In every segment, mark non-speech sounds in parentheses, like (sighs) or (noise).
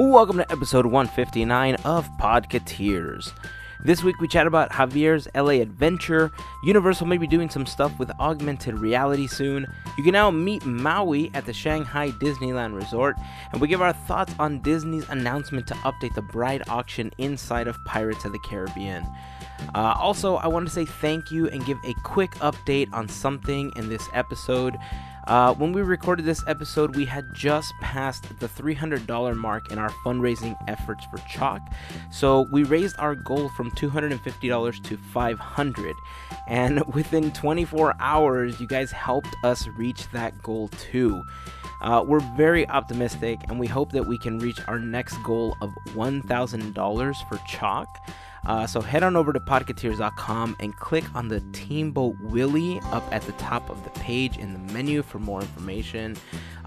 Welcome to episode 159 of Podcateers. This week we chat about Javier's LA adventure. Universal may be doing some stuff with augmented reality soon. You can now meet Maui at the Shanghai Disneyland Resort, and we give our thoughts on Disney's announcement to update the bride auction inside of Pirates of the Caribbean. Uh, also, I want to say thank you and give a quick update on something in this episode. Uh, when we recorded this episode, we had just passed the $300 mark in our fundraising efforts for CHOC. So we raised our goal from $250 to $500. And (laughs) within 24 hours, you guys helped us reach that goal too. Uh, we're very optimistic and we hope that we can reach our next goal of $1,000 for CHOC. Uh, so head on over to podcateers.com and click on the Teamboat Willie up at the top of the page in the menu for more information.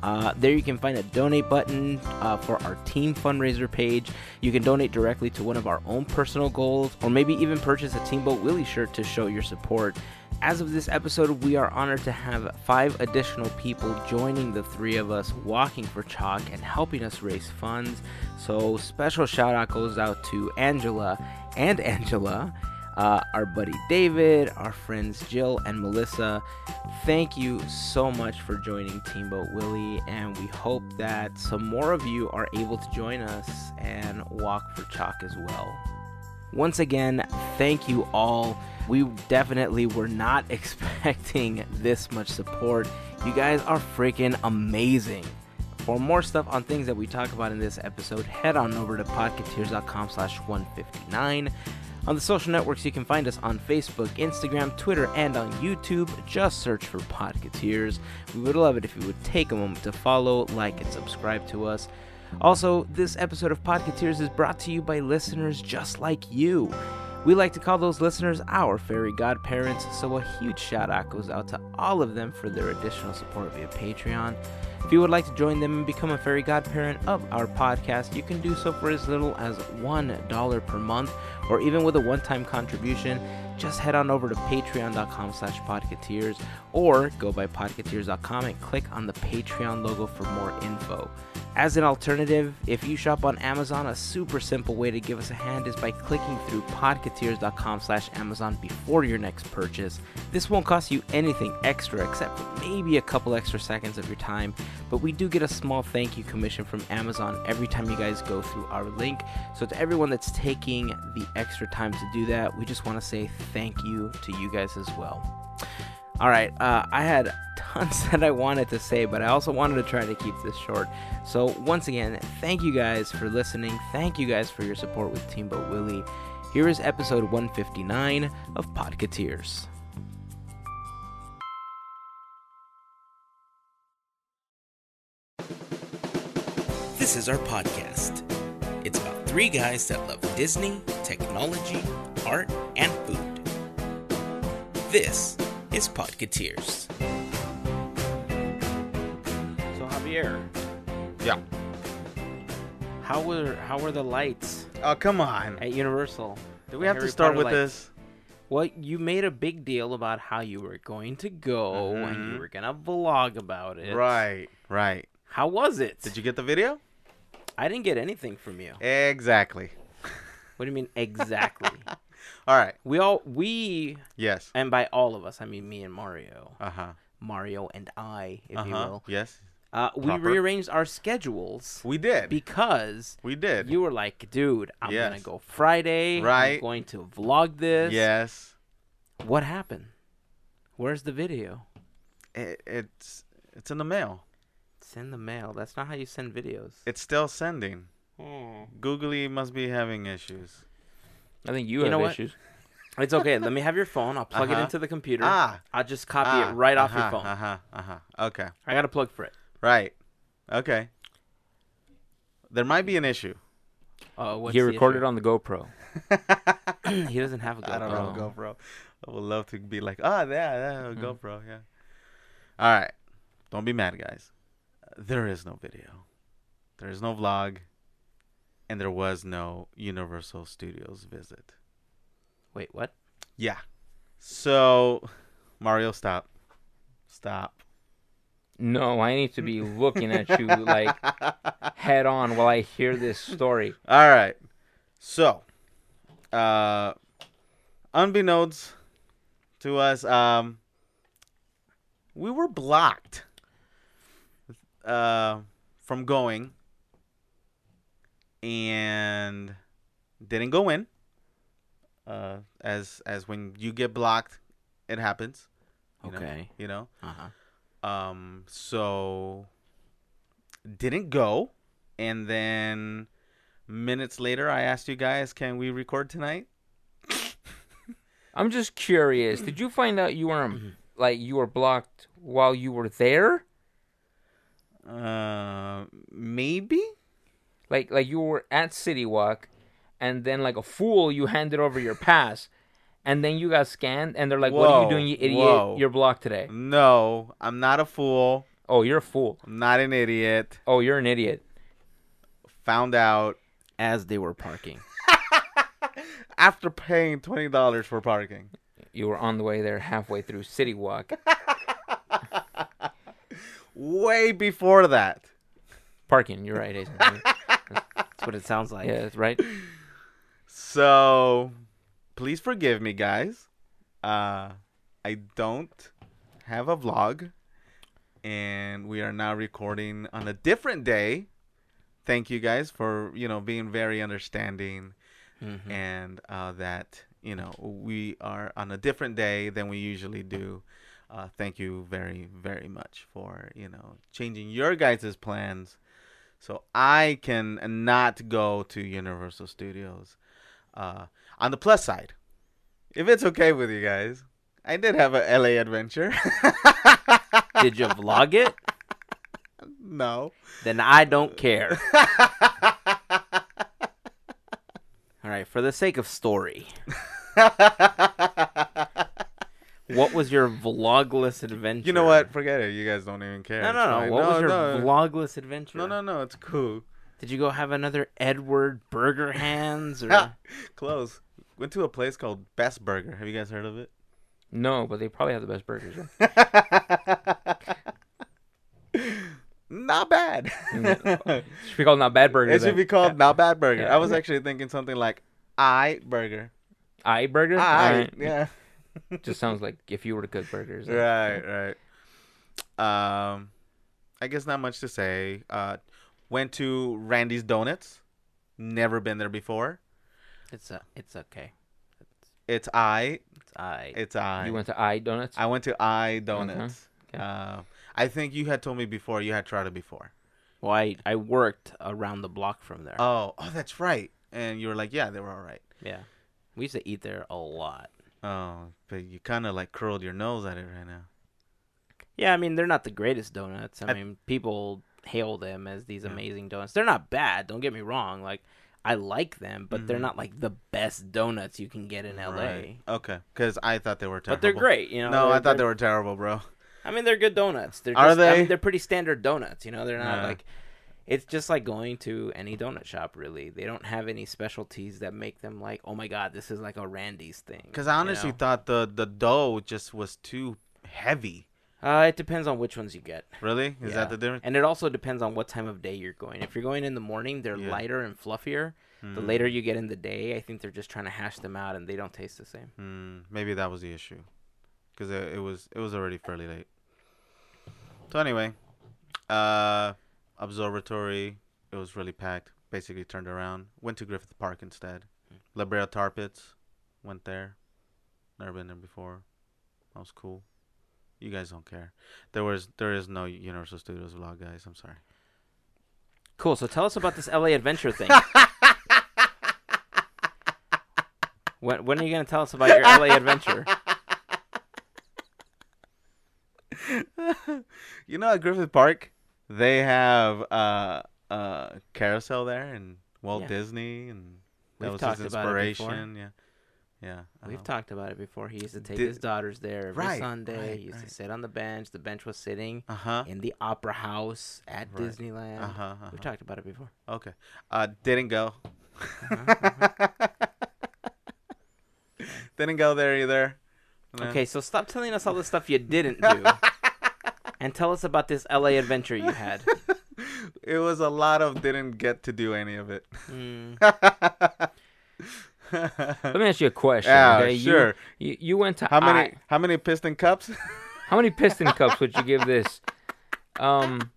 Uh, there you can find a donate button uh, for our team fundraiser page. You can donate directly to one of our own personal goals, or maybe even purchase a Teamboat Willie shirt to show your support. As of this episode, we are honored to have five additional people joining the three of us walking for CHOC and helping us raise funds. So, special shout out goes out to Angela and Angela, uh, our buddy David, our friends Jill and Melissa. Thank you so much for joining Teamboat Willie, and we hope that some more of you are able to join us and walk for CHOC as well. Once again, thank you all. We definitely were not (laughs) expecting this much support. You guys are freaking amazing. For more stuff on things that we talk about in this episode, head on over to podcateers.com slash 159. On the social networks, you can find us on Facebook, Instagram, Twitter, and on YouTube. Just search for Podcateers. We would love it if you would take a moment to follow, like, and subscribe to us. Also, this episode of Podcateers is brought to you by listeners just like you. We like to call those listeners our fairy godparents, so a huge shout out goes out to all of them for their additional support via Patreon. If you would like to join them and become a fairy godparent of our podcast, you can do so for as little as $1 per month or even with a one-time contribution. Just head on over to patreon.com slash podcateers or go by podcateers.com and click on the Patreon logo for more info. As an alternative, if you shop on Amazon, a super simple way to give us a hand is by clicking through podcateers.com slash Amazon before your next purchase. This won't cost you anything extra except maybe a couple extra seconds of your time, but we do get a small thank you commission from Amazon every time you guys go through our link. So to everyone that's taking the extra time to do that, we just want to say thank you to you guys as well. All right, uh, I had (laughs) tons that I wanted to say, but I also wanted to try to keep this short. So, once again, thank you guys for listening. Thank you guys for your support with Team Teamboat Willie. Here is episode 159 of Podcateers. This is our podcast. It's about three guys that love Disney, technology, art, and food. This is Podcateers. So Javier, Yeah. how were how were the lights Oh, come on. at Universal? Do we The have to Harry start Potter with lights? this? Well, you made a big deal about how you were going to go mm-hmm. and you were gonna vlog about it. Right, right. How was it? Did you get the video? I didn't get anything from you. Exactly. What do you mean exactly? (laughs) All right. we all we Yes. and by all of us, I mean me and Mario, Uh huh. Mario and I, if Uh you will. Yes. Uh, we Proper. rearranged our schedules We did. because we did. you were like, "Dude, I'm gonna go Friday. I'm Right. going to vlog this." yes. What happened? Where's the video? It, it's it's in the mail. Send the mail. That's not how you send videos. It's still sending. Hmm. Googly must be having issues. I think you, You have know what? issues. It's okay. Let me have your phone. I'll plug it Uh-huh. into the computer. Ah. I'll just copy ah, it right off your uh-huh, phone. Uh huh. Uh huh. Okay. I got a plug for it. Right. Okay. There might be an issue. Uh, what's he recorded issue? on the GoPro. (coughs) he doesn't have a GoPro. (coughs) I don't know GoPro. I would love to be like, ah, yeah, yeah, Mm. GoPro, yeah. All right, don't be mad, guys. There is no video, there is no vlog, and there was no Universal Studios visit. Wait, what? Yeah. So, Mario, stop, stop. No, I need to be looking at you like (laughs) head on while I hear this story. All right. So, uh, unbeknownst to us, um, we were blocked uh, from going and didn't go in. Uh, as as when you get blocked, it happens. you know, Okay. you know. Uh-huh. Um, so didn't go, and then minutes later, I asked you guys, "Can we record tonight?" (laughs) I'm just curious. Did you find out you were like you were blocked while you were there? Uh, maybe. Like like you were at City Walk, and then like a fool, you handed over your pass, and then you got scanned, and they're like, "What are you Whoa, doing, you idiot? whoa. You're blocked today." No, I'm not a fool. Oh, you're a fool. I'm not an idiot. Oh, you're an idiot. Found out As they were parking, (laughs) after paying twenty dollars for parking. you were on the way there halfway through City Walk. (laughs) Way before that. Parking. You're right, Jason. (laughs) That's what it sounds like. yeah, that's right. So, please forgive me, guys. Uh, I don't have a vlog, and we are now recording on a different day. Thank you guys for you know being very understanding, Mhm. and uh, that you know we are on a different day than we usually do. Uh, thank you very very much for you know changing your guys' plans, so I can not go to Universal Studios. Uh, on the plus side, if it's okay with you guys, I did have a LA adventure. (laughs) Did you vlog it? (laughs) no. Then I don't care. (laughs) All right, for the sake of story, what was your vlogless adventure? You know what? Forget it. You guys don't even care. No, It's no, no. fine. What was your no. vlogless adventure? No, no, no. It's cool. Did you go have another Edward Burger Hands or? (laughs) Close. Went to a place called Best Burger. Have you guys heard of it? No, but they probably have the best burgers. (laughs) Not bad. (laughs) It should be called not bad burger. it should then. be called Not Bad Burger. Yeah. I was actually thinking something like I Burger. I burger. I. Alright. Yeah. Just sounds like if you were to cook burgers. then- Right, right. Um, I guess not much to say. Uh, went to Randy's Donuts. Never been there before. It's a, it's okay. It's I. It's I. It's I. You went to I Donuts. I went to I Donuts. Okay. Uh, I think you had told me before you had tried it before. Well, I, I worked around the block from there. Oh, oh, that's right. And you were like, yeah, they were all right. yeah, we used to eat there a lot. Oh, but you kind of like curled your nose at it right now. Yeah, I mean they're not the greatest donuts. I, I- mean people hail them as these Yeah. amazing donuts. They're not bad. Don't get me wrong. Like I like them, but they're Mhm. not like the best donuts you can get in LA. Right. Okay, because I thought they were terrible. But they're great. You know. no, they're- I thought they were terrible, bro. I mean, they're good donuts. They're Are just, I they? mean, they're pretty standard donuts. You know, they're not Yeah. like. It's just like going to any donut shop. Really, they don't have any specialties that make them like, oh my god, this is like a Randy's thing. Because I you honestly know? thought the the dough just was too heavy. uh, it depends on which ones you get. Really? Is Yeah. that the difference? And it also depends on what time of day you're going. If you're going in the morning, they're Yeah. lighter and fluffier. The Hmm. later you get in the day, I think they're just trying to hash them out, and they don't taste the same. Hmm, maybe that was the issue, because it, it was it was already fairly late. So anyway, uh, observatory. It was really packed. Basically turned around. Went to Griffith Park instead. Hmm. La Brea Tar Pits. Went there. Never been there before. That was cool. You guys don't care. There was there is no Universal Studios vlog, guys. I'm sorry. Cool. So tell us about this LA adventure thing. (laughs) when when are you gonna tell us about your LA adventure? (laughs) you know, at Griffith Park, they have uh, uh, carousel there and Walt Yeah. Disney, and that We've was his about it before. inspiration. Yeah, yeah. We've uh-huh. talked about it before. He used to take Did- his daughters there every Right, Sunday. right, he used right. to sit on the bench. The bench was sitting Uh-huh. in the Opera House at. Disneyland. Uh-huh, uh-huh. We've talked about it before. Okay. Uh, didn't go. Uh-huh, (laughs) didn't go there either. No. Okay, so stop telling us all the stuff you didn't do, (laughs) and tell us about this LA adventure you had. (laughs) it was a lot of didn't get to do any of it. Mm. (laughs) Let me ask you a question. Yeah, okay? Sure. You, you went to How many I- how many piston cups? (laughs) how many piston cups would you give this? Um,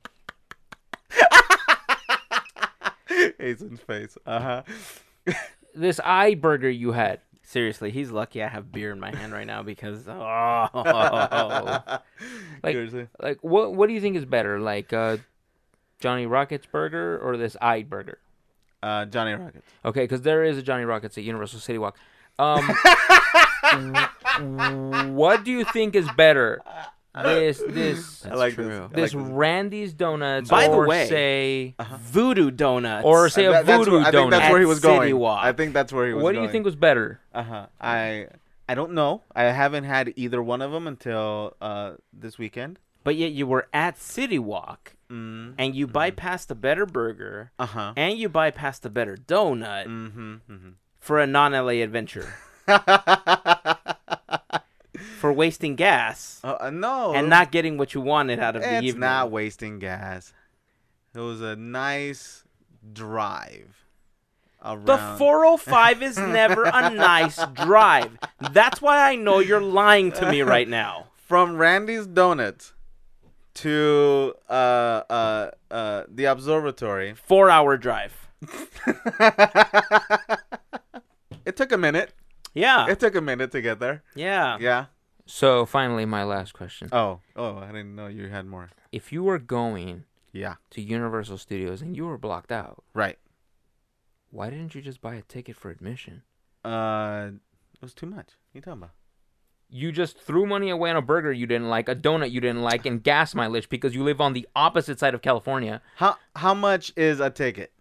Hazen's face. Uh huh. this eye burger you had. Seriously, he's lucky I have beer in my hand right now because (laughs) oh, Like- Seriously. Like, what what do you think is better, like uh, Johnny Rockets burger or this eye burger? Uh, Johnny Rockets. Okay, because there is a Johnny Rockets at Universal City Walk. Um, (laughs) what do you think is better? This this I like true. this. I this like. Randy's Donuts, By the or way- say Voodoo Donuts. or say a voodoo where- I think that's where he At was City going. Walk. I think that's where he was What do you think was better? Uh huh. I I don't know. I haven't had either one of them until uh this weekend. but yet you were at City Walk Mm. and you bypassed a better burger Uh huh. and you bypassed a better donut Mm-hmm. Mm-hmm. for a non-LA adventure for (laughs) wasting gas uh, no. and not getting what you wanted out of the evening. It's not wasting gas. It was a nice drive. Around. The 405 is (laughs) never a nice drive. That's why I know you're lying to me right now. from Randy's Donuts to uh uh uh the observatory. Four hour drive. (laughs) It took a minute. Yeah. It took a minute to get there. Yeah. Yeah. So finally, my last question: Oh, oh, I didn't know you had more. If you were going Yeah. to Universal Studios and you were blocked out, Right. why didn't you just buy a ticket for admission? Uh, it was too much. What you talking about? You just threw money away on a burger you didn't like, a donut you didn't like, and gas mileage because you live on the opposite side of California. How how much is a ticket?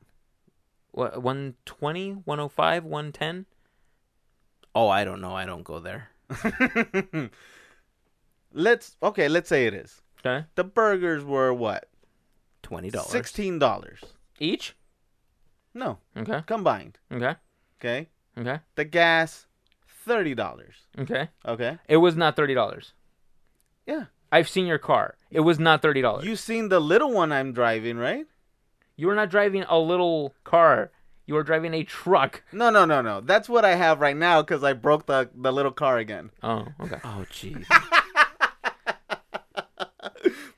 What 120, 105, 110? Oh, I don't know. I don't go there. (laughs) let's okay. Let's say it is. Okay. The burgers were what? Twenty dollars. Sixteen dollars. Each? No, Okay. combined. Okay. Okay. Okay. The gas, thirty dollars. Okay. Okay. It was not $30. Yeah. I've seen your car. It was not $30. You You seen the little one I'm driving, right? you were not driving a little car. You were driving a truck. No, no, no, no. That's what I have right now because I broke the the little car again Oh, okay. Oh, jeez. (laughs)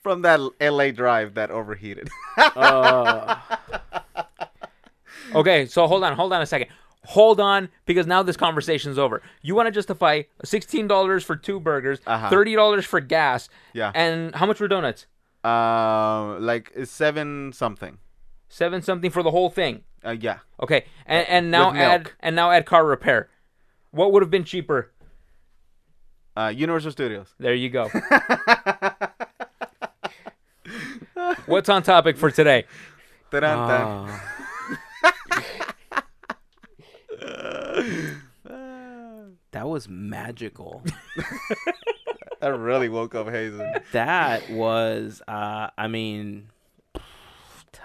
from that L.A. drive that overheated. uh, Okay, so hold on, hold on a second. Hold on, because now this conversation's over. You want to justify sixteen dollars for two burgers, Uh-huh. thirty dollars for gas, yeah. and how much for donuts? Uh, like it's seven something. Seven something for the whole thing. Uh, yeah. Okay, and and now with add milk. and now add car repair. What would have been cheaper? Uh, Universal Studios. There you go. (laughs) What's on topic for today? Uh, (laughs) that was magical. (laughs) I really woke up Hazen. That was, uh, I mean,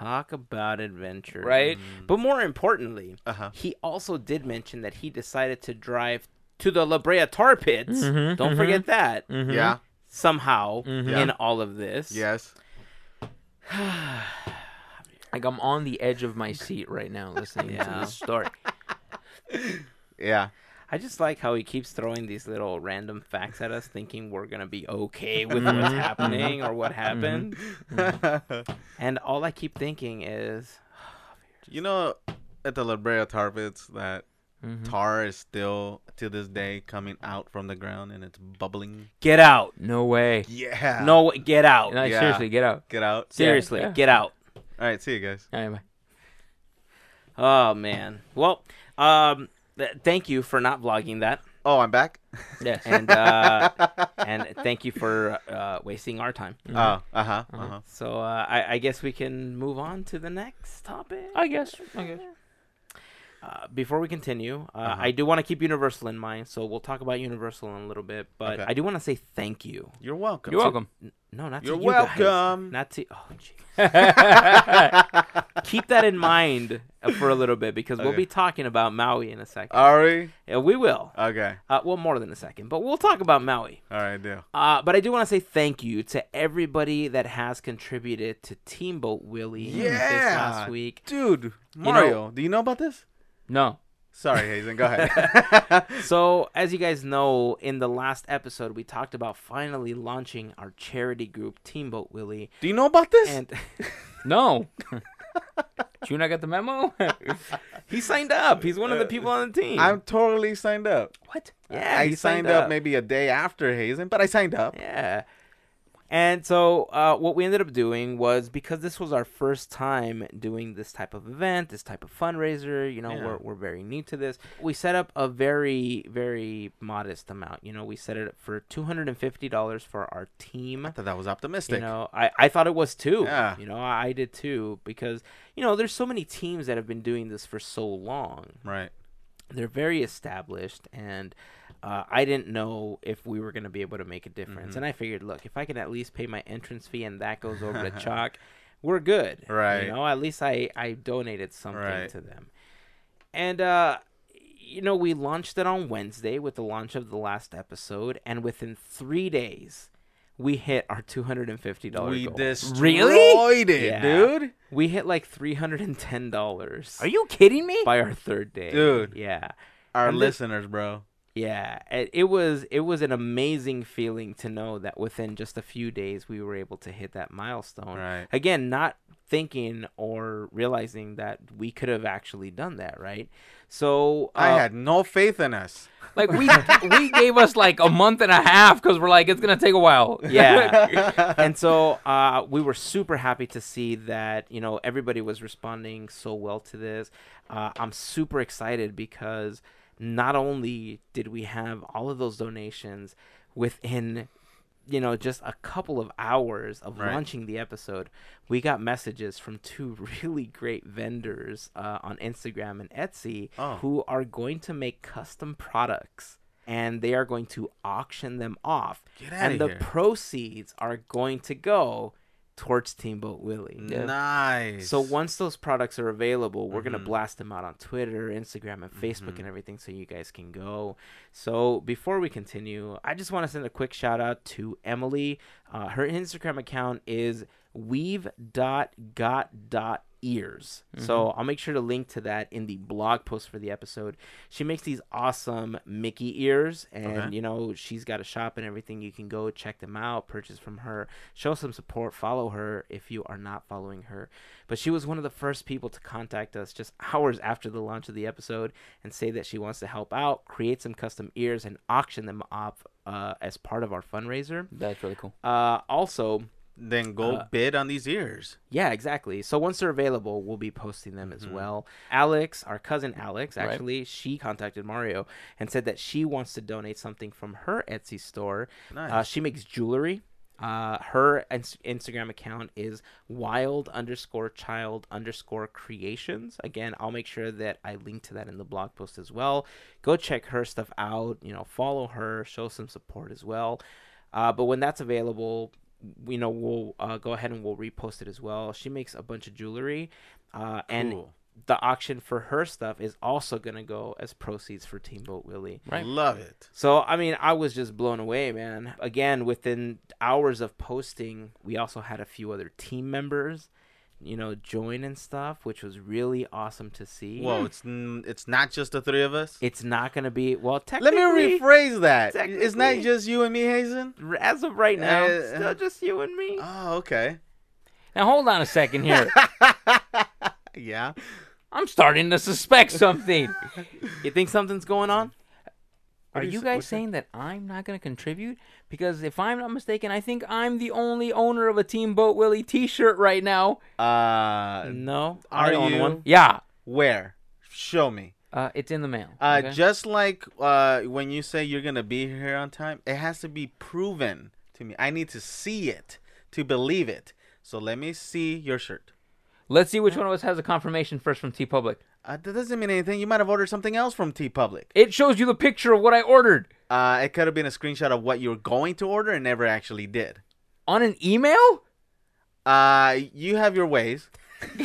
talk about adventure, Right? But more importantly, Uh huh. he also did mention that he decided to drive to the La Brea Tar Pits. Mhm, Don't mhm. forget that Mhm. Yeah. somehow Mhm. in all of this. Yes. (sighs) Like I'm on the edge of my seat right now listening to Yeah. this story. Yeah. I just like how he keeps throwing these little random facts at us, thinking we're gonna be okay (laughs) with what's mhm, happening or what happened. Mm-hmm. And all I keep thinking is, (sighs) you know, at the La Brea tar pits, that Mhm. tar is still to this day coming out from the ground and it's bubbling. get out. No way. Yeah. No, way. get out. No, Yeah. seriously, get out. Get out. Seriously, yeah. get out. All right. See you guys. Anyway. Oh man. Well, um, th- thank you for not vlogging that, Oh, I'm back. Yes. (laughs) and uh, and thank you for uh, wasting our time. Oh. Uh huh. Uh-huh. Uh huh. So uh, I, I guess we can move on to the next topic. I guess. I guess. Uh, before we continue, uh, Uh-huh. I do want to keep Universal in mind, so we'll talk about Universal in a little bit. But Okay. I do want to say thank you, You're welcome. You're welcome. No, not You're to you guys. welcome. Not to. Oh, gee. (laughs) Keep that in mind for a little bit because we'll be talking about Maui in a second. Ari. Yeah, we will. Okay. Uh, well, more than a second, but we'll talk about Maui. All right, deal. Uh, but I do want to say thank you to everybody that has contributed to Teamboat Willie this last week. Dude, know- Mario, do you know about this? No. Sorry, Hazen. Go ahead. (laughs) (laughs) So, as you guys know, in the last episode, we talked about finally launching our charity group, Teamboat Willie. do you know about this? And (laughs) No. Did you not get the memo? he signed up. He's one of the uh, people on the team. I'm totally signed up. what? Yeah, I he signed up maybe a day after Hazen, but I signed up. Yeah. And so, uh, what we ended up doing was because this was our first time doing this type of event, this type of fundraiser, you know, Yeah. we're, we're very new to this. We set up a very, very modest amount. You know, we set it up for $250 for our team. I thought that was optimistic. You know, I, I thought it was too. Yeah. You know, I, I did too because, you know, there's so many teams that have been doing this for so long right. they're very established and uh, i didn't know if we were going to be able to make a difference Mm-hmm. and i figured look if i can at least pay my entrance fee and that goes over to (laughs) CHOC we're good Right. you know at least i i donated something Right. to them and uh you know we launched it on wednesday with the launch of the last episode and within three days we hit our $250 We goal. destroyed it, Yeah. dude. we hit like $310 Are you kidding me? by our third day Dude. yeah Our And listeners, bro. Yeah, it, it was it was an amazing feeling to know that within just a few days we were able to hit that milestone. Right. Again, not thinking or realizing that we could have actually done that, right? So I uh, had no faith in us. Like we (laughs) we gave us like a month and a half because we're like it's gonna take a while. (laughs) yeah. (laughs) and so uh, we were super happy to see that you know everybody was responding so well to this. Uh, I'm super excited because not only did we have all of those donations within you know just a couple of hours of Right. launching the episode we got messages from two (laughs) really great vendors uh, on instagram and etsy Oh. who are going to make custom products and they are going to auction them off Get and the proceeds are going to go towards Teamboat Willie. Nice. So once those products are available, we're gonna Mhm. blast them out on Twitter, Instagram, and Facebook Mhm. and everything, so you guys can go. So before we continue, I just want to send a quick shout out to Emily. Uh, her Instagram account is weave.got.ears. So I'll make sure to link to that in the blog post for the episode. She makes these awesome Mickey ears, and Okay. you know she's got a shop and everything. You can go check them out, purchase from her, show some support, follow her if you are not following her. But she was one of the first people to contact us just hours after the launch of the episode and say that she wants to help out, create some custom ears, and auction them off uh, as part of our fundraiser. That's really cool. Uh, also, then go Uh, bid on these ears. yeah, exactly. So once they're available, we'll be posting them as Mhm. well. Alex, our cousin Alex, Right. actually, she contacted Mario and said that she wants to donate something from her Etsy store. Nice. Uh, she makes jewelry. Uh, her ins- Instagram account is wild underscore child underscore creations. Again, I'll make sure that I link to that in the blog post as well. Go check her stuff out. You know, follow her, show some support as well. Uh, but when that's available, you know, we'll uh, go ahead and we'll repost it as well. She makes a bunch of jewelry, uh, and Cool. the auction for her stuff is also gonna go as proceeds for Teamboat Willie. Right. Love it. So I mean, I was just blown away, man. Again, within hours of posting, we also had a few other team members, you know, join and stuff, which was really awesome to see. Whoa, it's n- it's not just the three of us. It's not gonna be well. Let me rephrase that. It's not just you and me, Hazen. as of right now, Uh, still just you and me. Oh, okay. Now hold on a second here. (laughs) yeah. I'm starting to suspect something. You think something's going on? Are you you guys what's that? saying that I'm not going to contribute? Because if I'm not mistaken, I think I'm the only owner of a Team Boat Willie T-shirt right now. Uh, No, are I own you? one. Yeah, where? Show me. uh, it's in the mail. Uh, okay? just like uh, when you say you're gonna be here on time, it has to be proven to me. I need to see it to believe it. So let me see your shirt. Let's see which one of us has a confirmation first from TeePublic. Uh, that doesn't mean anything. You might have ordered something else from TeePublic. It shows you the picture of what I ordered. Uh, it could have been a screenshot of what you were going to order and never actually did. On an email? Uh, you have your ways. (laughs)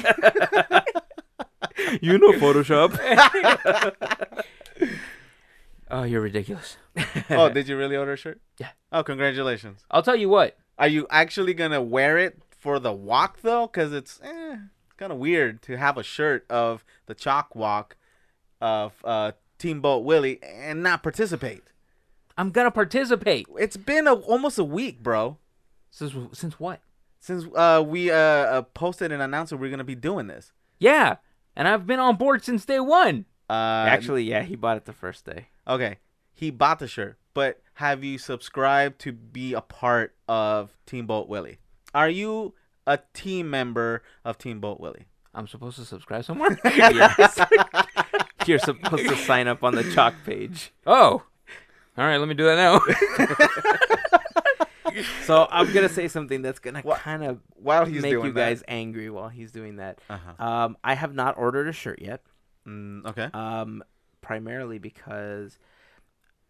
you know Photoshop. (laughs) Oh, you're ridiculous. oh, (laughs) did you really order a shirt? Yeah. Oh, congratulations. I'll tell you what. Are you actually gonna wear it for the walk though? Cause it's eh, it's kind of weird to have a shirt of the CHOC Walk of uh, Team Boat Willie and not participate. I'm gonna participate. It's been a, almost a week, bro, Since since what? since uh, we uh, uh, posted and announced that we're gonna be doing this. Yeah, and I've been on board since day one. Uh, Actually, yeah, he bought it the first day. okay, he bought the shirt, but have you subscribed to be a part of Team Boat Willie? Are you a team member of Team Boat Willie? I'm supposed to subscribe somewhere. (laughs) (laughs) yes. (laughs) You're supposed to sign up on the CHOC page. oh, all right. Let me do that now. So I'm gonna say something that's gonna What? kind of While he's make doing you that. guys angry while he's doing that. Uh-huh. Um, I have not ordered a shirt yet. Mm, okay. Um, primarily because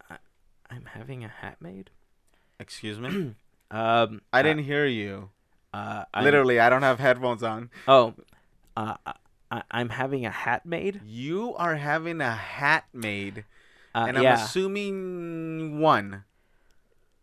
I, I'm having a hat made. Excuse me. (clears throat) Um, I didn't hear you. Uh, Literally, I don't have headphones on. Oh, uh, I, I'm having a hat made. You are having a hat made, Uh, and I'm yeah. assuming one.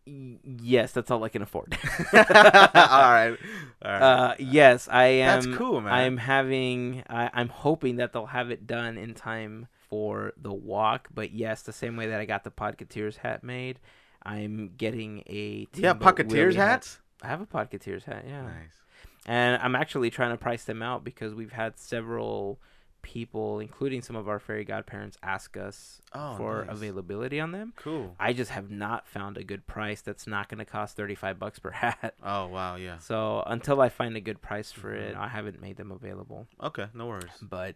Yes, that's all I can afford. (laughs) all right. All right. uh, yes, I am. That's cool, man. I'm having. I, I'm hoping that they'll have it done in time for the walk. But yes, the same way that I got the Podcateers hat made, I'm getting a. yeah, Pocketeers Willie hat. I have a Podcateers hat. Yeah. Nice. and I'm actually trying to price them out because we've had several people, including some of our fairy godparents, ask us Oh, for nice. availability on them. Cool. I just have not found a good price that's not going to cost 35 bucks per (laughs) hat. Oh wow, yeah. So until I find a good price for Mm-hmm. it, I haven't made them available. Okay, no worries. But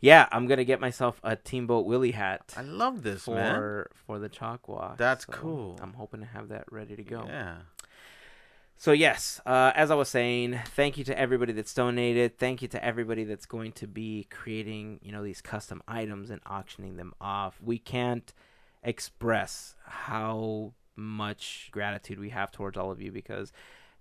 yeah, I'm gonna get myself a Teamboat Willie hat I love this, man. for for the CHOC Walk. That's So cool. I'm hoping to have that ready to go. Yeah. So yes, uh, as I was saying, thank you to everybody that's donated. Thank you to everybody that's going to be creating, you know, these custom items and auctioning them off. We can't express how much gratitude we have towards all of you because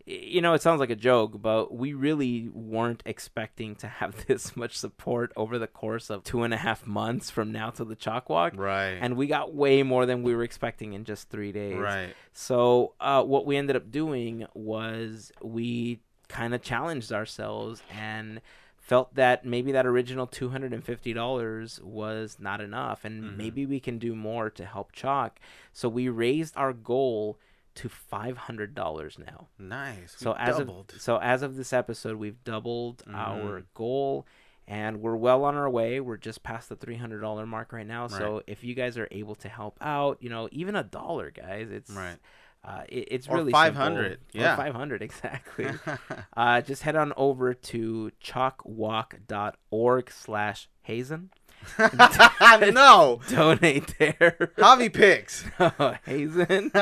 you know, it sounds like a joke, but we really weren't expecting to have (laughs) this much support over the course of two and a half months from now to the CHOC Walk. Right. And we got way more than we were expecting in just three days. right. So uh, what we ended up doing was we kind of challenged ourselves and felt that maybe that original two hundred and fifty dollars was not enough, and Mhm. maybe we can do more to help CHOC. So we raised our goal to five hundred dollars now. Nice. So as doubled. of so as of this episode, we've doubled our Mhm. goal, and we're well on our way. We're just past the three hundred dollar mark right now. So if you guys are able to help out, you know, even a dollar, guys, it's Right. uh, it, it's Or really 500, yeah. five hundred (laughs) exactly. (laughs) uh, just head on over to chocwalk.org slash hazen. (laughs) no. Donate there. Hobby picks. (laughs) Oh, hazen. (laughs)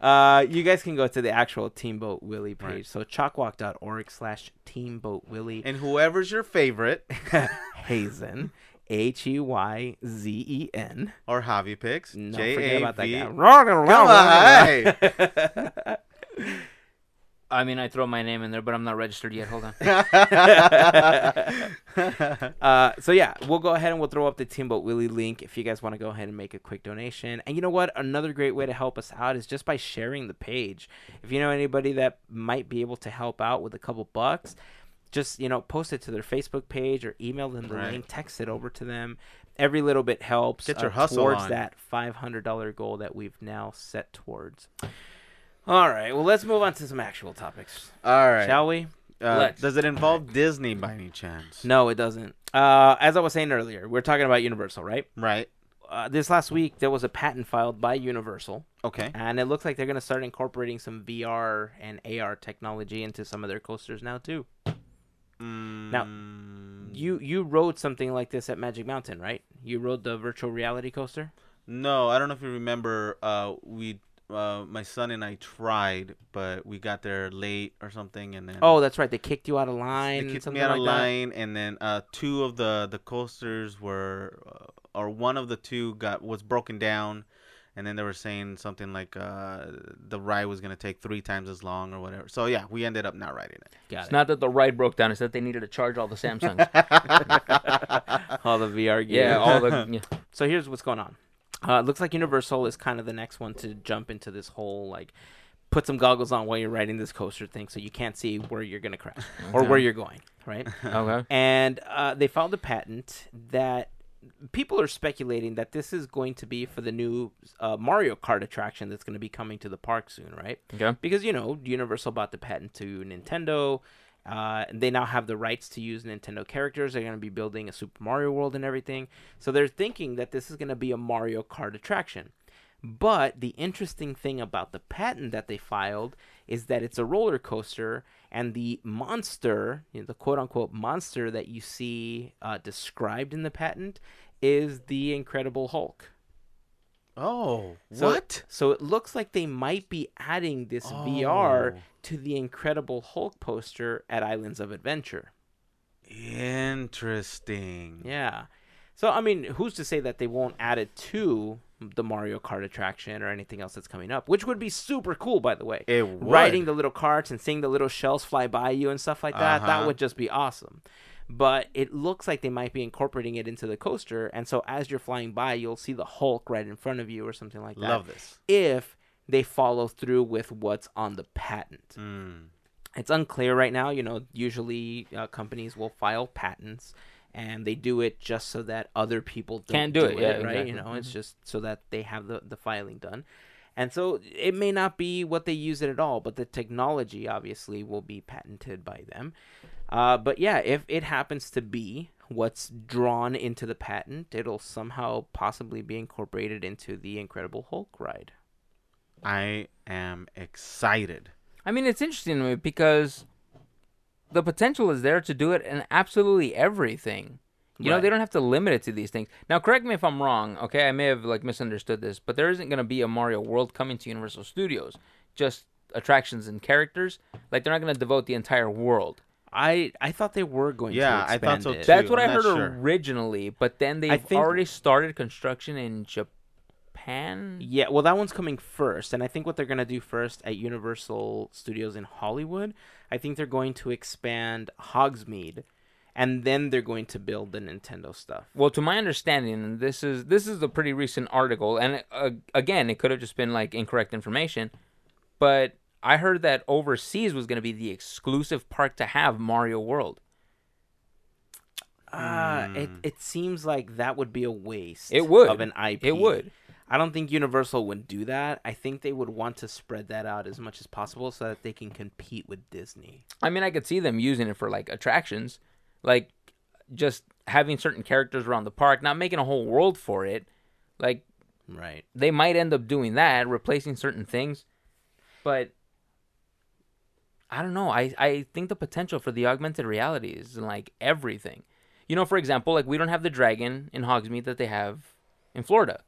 Uh, you guys can go to the actual Teamboat Willie page. Right. So chocwalk.org slash Teamboat Willie. and whoever's your favorite Hazen. H E Y Z E N. or hobby picks. No, J forget about that guy. Come on, hey. I mean, I throw my name in there, but I'm not registered yet. Hold on. (laughs) (laughs) uh, so yeah, we'll go ahead and we'll throw up the Teamboat Willie link if you guys want to go ahead and make a quick donation. And you know what? Another great way to help us out is just by sharing the page. If you know anybody that might be able to help out with a couple bucks, just you know post it to their Facebook page or email them the Right. link, text it over to them. Every little bit helps. uh, Get your hustle towards on. that five hundred dollar goal that we've now set towards. All right, well let's move on to some actual topics, All right. shall we? Uh, Let's. does it involve Disney by any chance? No, it doesn't. Uh, as I was saying earlier, we're talking about Universal, right? Right. Uh, this last week, there was a patent filed by Universal, Okay. and it looks like they're going to start incorporating some VR and AR technology into some of their coasters now too. Mm, You you rode something like this at Magic Mountain, right? You rode the virtual reality coaster. No, I don't know if you remember. Uh, we, uh, my son and I tried, but we got there late or something, and then Oh, that's right. They kicked you out of line. they line. kicked me out like of that. line, and then uh, two of the the coasters were, uh, or one of the two got was broken down, and then they were saying something like uh, the ride was gonna take three times as long or whatever. So yeah, we ended up not riding it. Got It's it. not that the ride broke down; it's that they needed to charge all the Samsungs. (laughs) (laughs) all the VR gear. yeah, all the. (laughs) Yeah. So here's what's going on. Uh, it looks like Universal is kind of the next one to jump into this whole like put some goggles on while you're riding this coaster thing, so you can't see where you're gonna crash (laughs) or where you're going, right? (laughs) Okay. and uh, they filed a patent that people are speculating that this is going to be for the new uh, Mario Kart attraction that's going to be coming to the park soon, right? Okay. Because you know Universal bought the patent to Nintendo. Uh, and they now have the rights to use Nintendo characters. They're going to be building a Super Mario World and everything. So they're thinking that this is going to be a Mario Kart attraction. But the interesting thing about the patent that they filed is that it's a roller coaster, and the monster, you know, the quote unquote monster that you see uh, described in the patent, is the Incredible Hulk. Oh, So- what? So it looks like they might be adding this VR Oh. to the Incredible Hulk poster at Islands of Adventure. Interesting. Yeah. So I mean, who's to say that they won't add it to the Mario Kart attraction or anything else that's coming up, which would be super cool, by the way. It would. Riding the little carts and seeing the little shells fly by you and stuff like that, that Uh-huh. would just be awesome. But it looks like they might be incorporating it into the coaster, and so as you're flying by, you'll see the Hulk right in front of you or something like that. Love this. If they follow through with what's on the patent. Mm. It's unclear right now. You know, usually uh, companies will file patents, and they do it just so that other people don't Can't do it, yeah, right? exactly. You know, it's just so that they have the the filing done. And so it may not be what they use it at all, but the technology obviously will be patented by them. Uh, but yeah, if it happens to be what's drawn into the patent, it'll somehow possibly be incorporated into the Incredible Hulk ride. I am excited. I mean, it's interesting to me because the potential is there to do it in absolutely everything. You know, they don't have to limit it to these things. Now, correct me if I'm wrong. Okay, I may have like misunderstood this, but there isn't going to be a Mario World coming to Universal Studios. Just attractions and characters. Like they're not going to devote the entire world. I I thought they were going Yeah, to I thought so too. That's what I'm I heard sure. originally, but then they've think- already started construction in Japan. Yeah, well, that one's coming first, and I think what they're gonna do first at Universal Studios in Hollywood, I think they're going to expand Hogsmeade, and then they're going to build the Nintendo stuff. Well, to my understanding, and this is this is a pretty recent article, and uh, again, it could have just been like incorrect information, but I heard that overseas was going to be the exclusive park to have Mario World. Uh, it it seems like that would be a waste. It would. of an IP. It would. I don't think Universal would do that. I think they would want to spread that out as much as possible so that they can compete with Disney. I mean, I could see them using it for like attractions, like just having certain characters around the park, not making a whole world for it. Like Right. they might end up doing that, replacing certain things, but I don't know. I I think the potential for the augmented reality is in like everything. You know, for example, like we don't have the dragon in Hogsmeade that they have in Florida.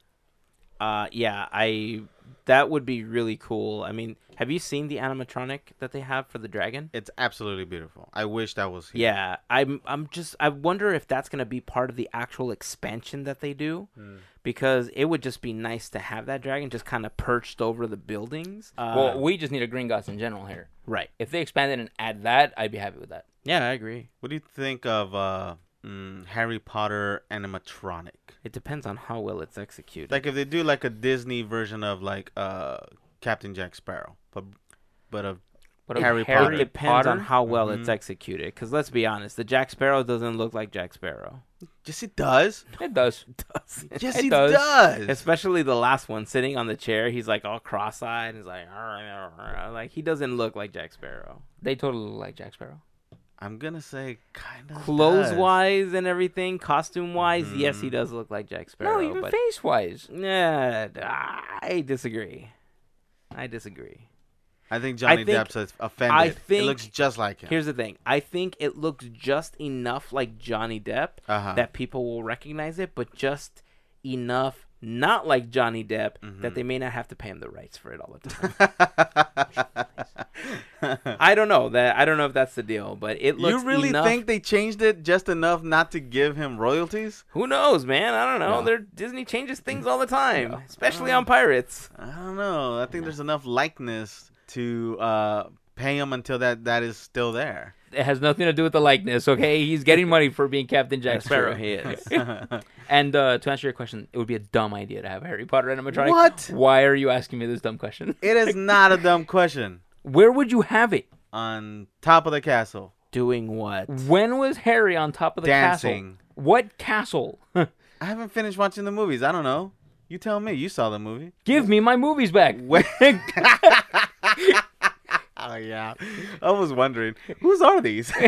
Uh, yeah, I that would be really cool. I mean, have you seen the animatronic that they have for the dragon? It's absolutely beautiful. I wish that was here. Yeah, I'm I'm just I wonder if that's gonna be part of the actual expansion that they do, because it would just be nice to have that dragon just kind of perched over the buildings. Uh, well, we just need a Gringotts in general here. right. If they expand it and add that, I'd be happy with that. Yeah, I agree. What do you think of uh, mm, Harry Potter animatronic? It depends on how well it's executed. Like if they do like a Disney version of like uh, Captain Jack Sparrow, but but of But a Harry it Potter. depends on how well it's Mhm. executed. Because let's be honest, the Jack Sparrow doesn't look like Jack Sparrow. Yes, it does. It does. (laughs) does. Yes, It it, does. does. Especially the last one, sitting on the chair, he's like all cross-eyed. He's like, like he doesn't look like Jack Sparrow. They totally look like Jack Sparrow. I'm gonna say kind of Clothes wise and everything, costume wise, mm-hmm. yes, he does look like Jack Sparrow. no, even but face wise. yeah, I disagree. I disagree. I think Johnny think- Depp's offended. I think, it looks just like him. Here's the thing: I think it looks just enough like Johnny Depp uh-huh. that people will recognize it, but just enough not like Johnny Depp, Mm-hmm. that they may not have to pay him the rights for it all the time. (laughs) (laughs) I don't know that. I don't know if that's the deal, but it looks. you really enough- think they changed it just enough not to give him royalties? Who knows, man? I don't know. No. They're, Disney changes things all the time, No. especially on pirates. I don't know. I think there's enough likeness to uh, pay him until that that is still there. It has nothing to do with the likeness, okay? He's getting money for being Captain Jack Sparrow. He is. (laughs) (laughs) And uh, to answer your question, it would be a dumb idea to have Harry Potter animatronic. What? Why are you asking me this dumb question? (laughs) It is not a dumb question. Where would you have it? On top of the castle, Doing what? When was Harry on top of the dancing. castle? What castle? I haven't finished watching the movies. I don't know. You tell me. You saw the movie. Give me my movies back. When- (laughs) oh yeah, I was wondering whose are these. (laughs)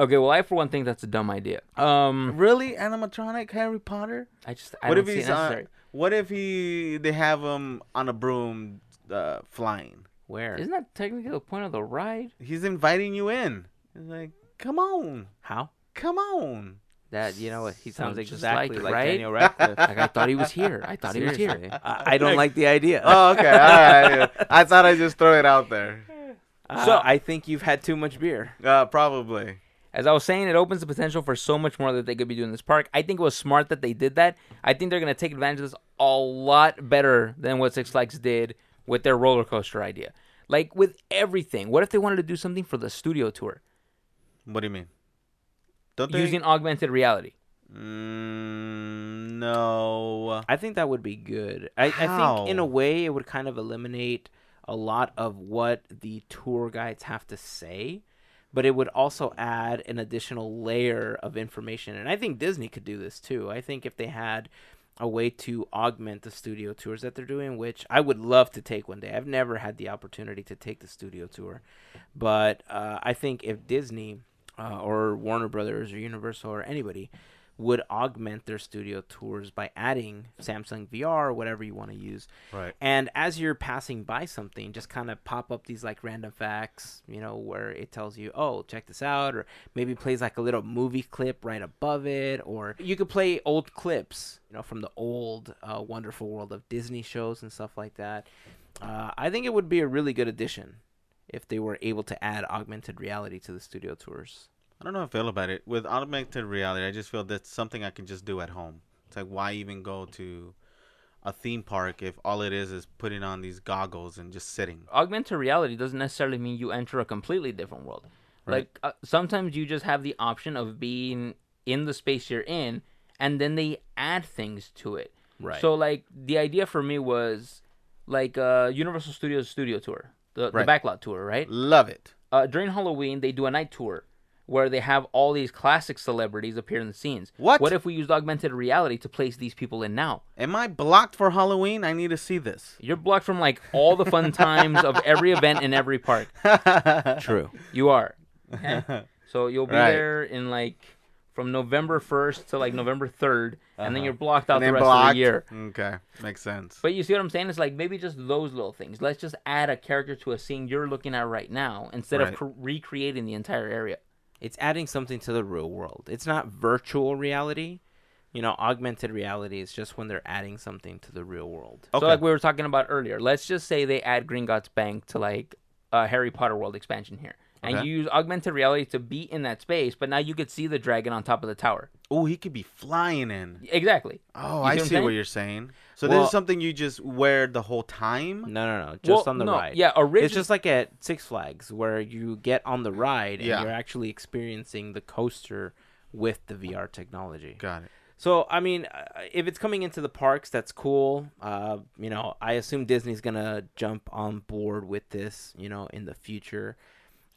Okay, well, I for one think that's a dumb idea. Um, really, animatronic Harry Potter? I just I what don't if see it he's on? What if he they have him on a broom uh, flying? Where? Isn't that technically the point of the ride? He's inviting you in. He's like, come on, How? come on. That you know what? He sounds, Sounds just exactly like, like, right? Daniel Radcliffe. (laughs) Like I thought he was here. I thought he was here. I, I don't like the idea. (laughs) Oh, okay. All right. (laughs) I thought I'd just throw it out there. Uh, So- I think you've had too much beer. Uh, probably. As I was saying, it opens the potential for so much more that they could be doing in this park. I think it was smart that they did that. I think they're going to take advantage of this a lot better than what Six Flags did with their roller coaster idea. Like with everything. What if they wanted to do something for the studio tour What do you mean? Don't they? using augmented reality? Mm, no. I think that would be good. I, I think in a way it would kind of eliminate a lot of what the tour guides have to say, but it would also add an additional layer of information. And I think Disney could do this too. I think if they had a way to augment the studio tours that they're doing, which I would love to take one day. I've never had the opportunity to take the studio tour, but uh, I think if Disney uh, or Warner Brothers or Universal or anybody would augment their studio tours by adding Samsung VR or whatever you want to use. Right. And as you're passing by something, just kind of pop up these like random facts, you know, where it tells you, oh, check this out, or maybe plays like a little movie clip right above it, or you could play old clips, you know, from the old uh, Wonderful World of Disney shows and stuff like that. Uh, I think it would be a really good addition if they were able to add augmented reality to the studio tours. I don't know how I feel about it. With augmented reality, I just feel that's something I can just do at home. It's like, why even go to a theme park if all it is is putting on these goggles and just sitting? Augmented reality doesn't necessarily mean you enter a completely different world. Right. Like uh, sometimes you just have the option of being in the space you're in, and then they add things to it. Right. So like the idea for me was like uh, Universal Studios Studio Tour, the, Right. the backlot tour, right? Love it. Uh, during Halloween, they do a night tour where they have all these classic celebrities appear in the scenes. What? What if we used augmented reality to place these people in now? Am I blocked for Halloween? I need to see this. You're blocked from like all the fun times of every event in every park. (laughs) True. You are. (laughs) Okay? so you'll be Right. there in like from November 1st to like November 3rd, and then Uh-huh. you're blocked out the then rest of the year. Okay, makes sense. But you see what I'm saying? It's like maybe just those little things. Let's just add a character to a scene you're looking at right now instead Right. of cr- recreating the entire area. it's adding something to the real world. It's not virtual reality. You know, augmented reality is just when they're adding something to the real world. Okay. So like we were talking about earlier, let's just say they add Green Gringotts Bank to like a Harry Potter world expansion here. And Okay. you use augmented reality to be in that space, but now you could see the dragon on top of the tower. oh, he could be flying in. Exactly. Oh, You I see what I'm see what you're saying. So this is something you just wear the whole time. No, no, no. Just Well, on the no, ride. Yeah, originally It's just like at Six Flags where you get on the ride and Yeah. you're actually experiencing the coaster with the VR technology. Got it. So, I mean, uh, if it's coming into the parks, that's cool. Uh, you know, I assume Disney's gonna jump on board with this, you know, in the future.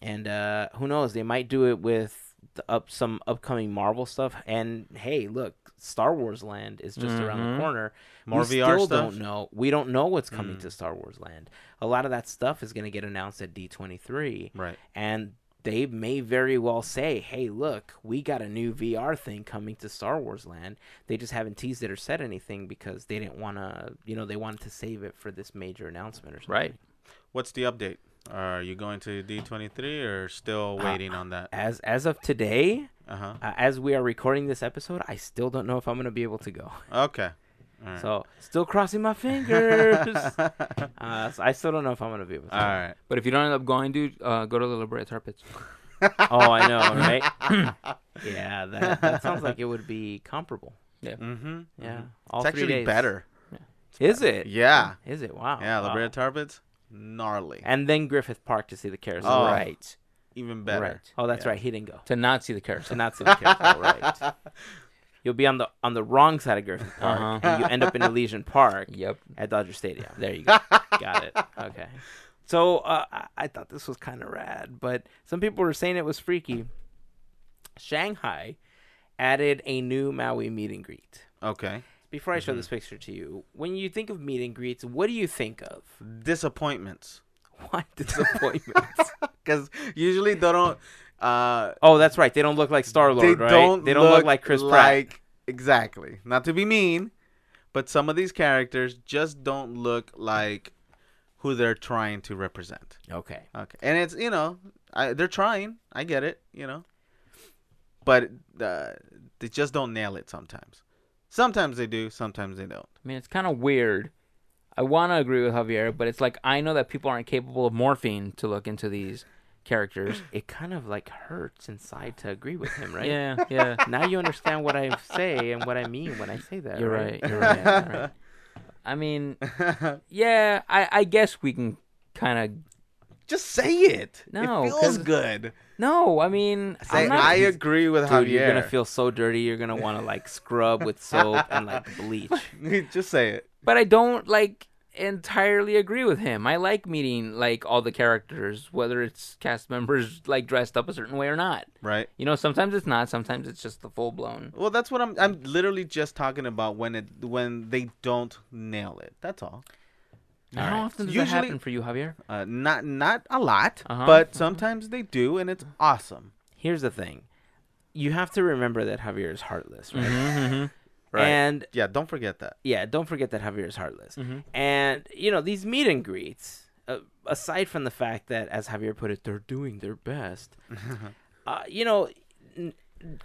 And uh, who knows? They might do it with the up some upcoming Marvel stuff. And hey, look, Star Wars Land is just around Mhm. the corner. More we VR still stuff? don't know. We don't know what's coming Mm. to Star Wars Land. A lot of that stuff is gonna get announced at D23 Right. and they may very well say, "Hey, look, we got a new VR thing coming to Star Wars Land." They just haven't teased it or said anything because they didn't want to, you know, they wanted to save it for this major announcement or something. right. What's the update? Are you going to D23 or still Uh, waiting on that? As as of today, Uh huh. Uh, as we are recording this episode, I still don't know if I'm gonna be able to go. Okay. All right. So still crossing my fingers. (laughs) uh, so I still don't know if I'm gonna be able to. All right. But if you don't end up going, dude, uh, go to the La Brea Tar Pits. (laughs) Oh, I know, right? (laughs) yeah, that, that sounds like it would be comparable. Yeah. Mm-hmm. Yeah, all It's three actually days. better. Is it? Yeah. Is it? Wow. Yeah. La wow. Brea Tar Pits, gnarly. And then Griffith Park to see the carousel. Oh. Right. Even better. Right. Oh, that's Yeah. right. He didn't go To not see the carousel. to not see the carousel. (laughs) right. You'll be on the on the wrong side of Griffith Park, Uh-huh. and you end up in Elysian Park Yep. at Dodger Stadium. There you go. Got it. Okay. So uh, I, I thought this was kind of rad, but some people were saying it was freaky. Shanghai added a new Maui meet and greet. Okay. Before I show this picture to you, when you think of meet and greets, what do you think of? Disappointments. (laughs) What disappointments? (laughs) Because usually they don't. Uh, oh, that's right. They don't look like Star Lord, right? don't. they don't look, like Chris Pratt. Exactly. Not to be mean, but some of these characters just don't look like who they're trying to represent. Okay. Okay, and it's you know I, they're trying. I get it. You know, but uh, they just don't nail it sometimes. Sometimes they do. Sometimes they don't. I mean, it's kind of weird. I want to agree with Javier, but it's like I know that people aren't capable of morphine to look into these characters. (clears throat) It kind of like hurts inside to agree with him, right? Yeah, yeah. (laughs) Now you understand what I say and what I mean when I say that. You're right. right. You're right. you're right. (laughs) I mean, (laughs) yeah. I, I guess we can kind of. Just say it. No, it feels 'cause- good. No, I mean, Say I'm not, I agree with Dude, Javier. you're gonna feel so dirty. You're gonna want to like scrub with (laughs) soap and like bleach. (laughs) just say it. but I don't like entirely agree with him. I like meeting like all the characters, whether it's cast members like dressed up a certain way or not. Right. You know, sometimes it's not. Sometimes it's just the full blown. Well, that's what I'm. I'm literally just talking about when it when they don't nail it. That's all. How right. often does Usually- that happen for you, Javier? Uh, not not a lot, Uh-huh. but sometimes they do, and it's awesome. Here's the thing: you have to remember that Javier is heartless, right? Mm-hmm. (laughs) Right. And yeah, don't forget that. yeah, don't forget that Javier is heartless. Mhm. And you know these meet and greets, uh, aside from the fact that, as Javier put it, they're doing their best. (laughs) uh, you know, n-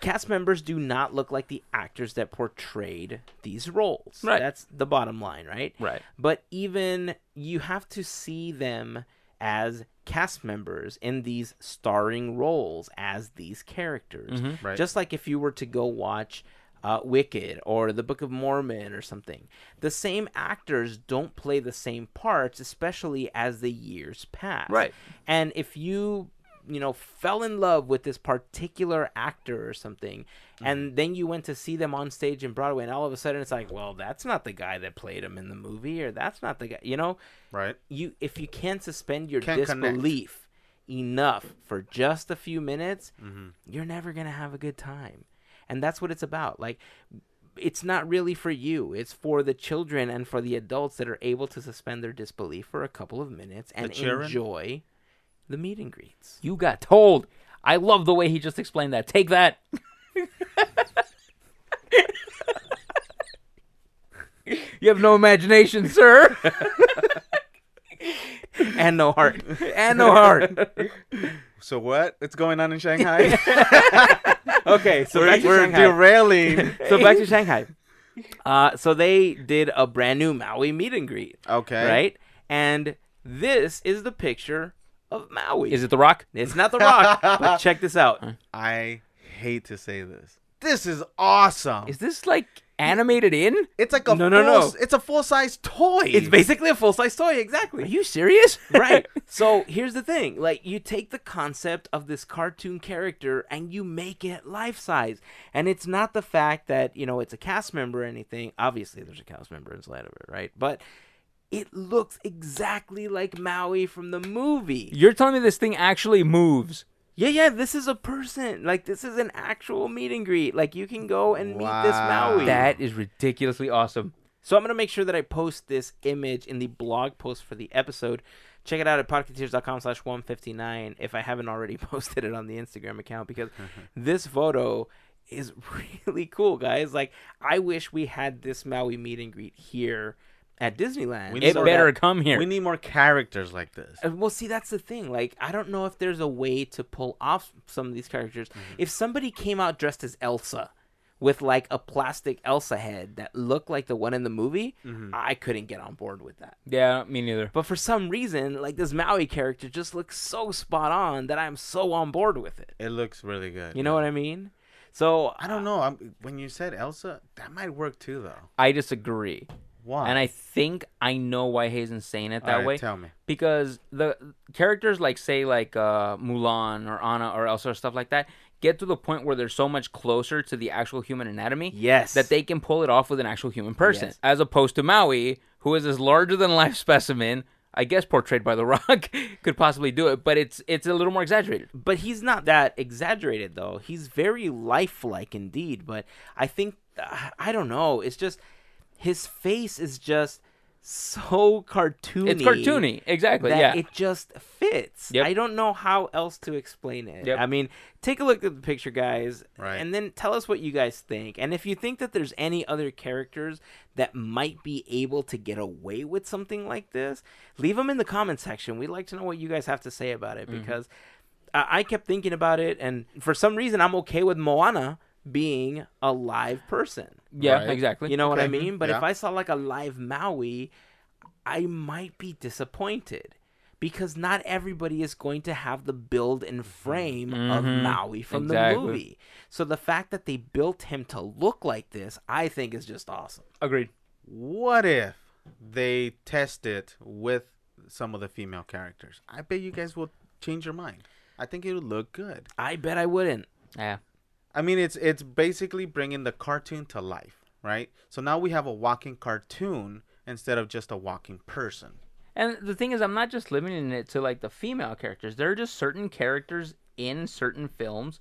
cast members do not look like the actors that portrayed these roles. Right. That's the bottom line, right? Right. But even you have to see them as cast members in these starring roles as these characters. Mhm. Right. Just like if you were to go watch uh, Wicked or the Book of Mormon or something, the same actors don't play the same parts, especially as the years pass. Right. And if you, you know, fell in love with this particular actor or something, and then you went to see them on stage in Broadway, and all of a sudden it's like, well, that's not the guy that played him in the movie, or that's not the guy, you know, right. you if you can't suspend your Can't connect. disbelief enough for just a few minutes, Mm-hmm. you're never gonna have a good time. And that's what it's about. Like it's not really for you. It's for the children and for the adults that are able to suspend their disbelief for a couple of minutes and enjoy the meet and greets. You got told. I love the way he just explained that. Take that. (laughs) you have no imagination, sir. (laughs) And no heart. and no heart. So what? What's going on in Shanghai? (laughs) Okay, so we're back to we're Shanghai. derailing. so back to Shanghai. Uh, so they did a brand new Maui meet and greet, Okay. right? And this is the picture of Maui. Is it The Rock? It's not the Rock, but (laughs) check this out. I hate to say this. This is awesome. Is this like animated in? It's like a No, no, full, no. It's a full size toy. It's basically a full size toy, exactly. Are you serious? (laughs) right. (laughs) So here's the thing: like you take the concept of this cartoon character and you make it life size, and it's not the fact that you know it's a cast member or anything. Obviously, there's a cast member inside of it, right? But it looks exactly like Maui from the movie. You're telling me this thing actually moves? Yeah, yeah, this is a person. Like this is an actual meet and greet. Like you can go and meet this Maui. That is ridiculously awesome. So I'm gonna make sure that I post this image in the blog post for the episode. Check it out at podcateers.com slash 159 if I haven't already (laughs) posted it on the Instagram account because (laughs) this photo is (laughs) really cool, guys. Like I wish we had this Maui meet and greet here at Disneyland. We It So better that- come here. We need more characters like this. Uh, Well, see, that's the thing. Like, I don't know if there's a way to pull off some of these characters. Mm-hmm. If somebody came out dressed as Elsa with like a plastic Elsa head that looked like the one in the movie, mm-hmm. I couldn't get on board with that. yeah, me neither. But for some reason, like this Maui character just looks so spot on that I'm so on board with it. It looks really good. You know what I mean? So I don't uh, know. I'm, when you said Elsa, that might work too, though. I disagree, Why? and I think I know why Hazen's saying it that right, way. Tell me. because the characters like say like uh, Mulan or Anna or Elsa or stuff like that get to the point where they're so much closer to the actual human anatomy yes, that they can pull it off with an actual human person, Yes. as opposed to Maui, who is this larger than life (laughs) specimen. I guess portrayed by The Rock (laughs) could possibly do it, but it's it's a little more exaggerated. but he's not that exaggerated though. He's very lifelike indeed, but I think uh, I don't know. It's just his face is just so cartoony. It's cartoony, exactly. that yeah, it just fits. Yep. I don't know how else to explain it. Yep. I mean, take a look at the picture, guys, Right. and then tell us what you guys think. And if you think that there's any other characters that might be able to get away with something like this, leave them in the comment section. We'd like to know what you guys have to say about Mm-hmm. it because I, I kept thinking about it, and for some reason, I'm okay with Moana being a live person. yeah, Right. exactly. You know what I mean? But if I saw like a live Maui, I might be disappointed because not everybody is going to have the build and frame of Mhm. Maui from Exactly. the movie. So the fact that they built him to look like this, I think is just awesome. Agreed. What if they test it with some of the female characters? I bet you guys will change your mind. I think it would look good. I bet I wouldn't. Yeah, I mean, it's it's basically bringing the cartoon to life, right? So now we have a walking cartoon instead of just a walking person. And the thing is, I'm not just limiting it to like the female characters. There are just certain characters in certain films,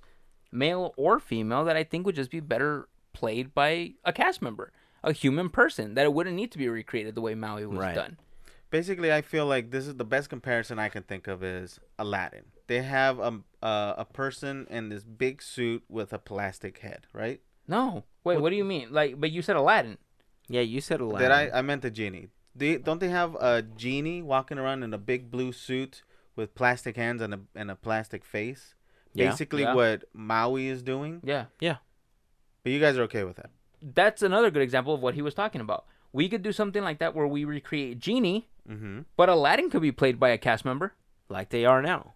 male or female, that I think would just be better played by a cast member, a human person, that it wouldn't need to be recreated the way Maui was Right. done. Basically, I feel like this is the best comparison I can think of is Aladdin. They have a a, a person in this big suit with a plastic head, right? No, wait, what, do you mean? Like, but you said Aladdin. Yeah, you said Aladdin. Did I? I meant the genie. They, don't they have a genie walking around in a big blue suit with plastic hands and a and a plastic face? Yeah. Basically, Yeah. what Maui is doing. Yeah, yeah, But you guys are okay with that? that's another good example of what he was talking about. We could do something like that where we recreate Genie, Mm-hmm. but Aladdin could be played by a cast member. like they are now.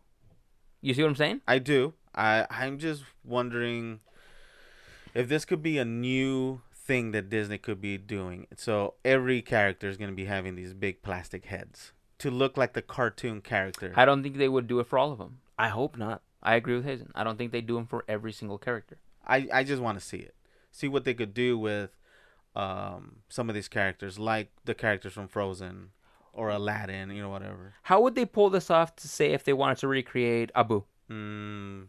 You see what I'm saying? I do. I I'm just wondering if this could be a new thing that Disney could be doing. So every character is going to be having these big plastic heads to look like the cartoon character. I don't think they would do it for all of them. I hope not. I agree with Hazen. I don't think they do them for every single character. I I just want to see it. See what they could do with um some of these characters like the characters from Frozen or Aladdin, you know whatever. How would they pull this off to say if they wanted to recreate Abu? Mm,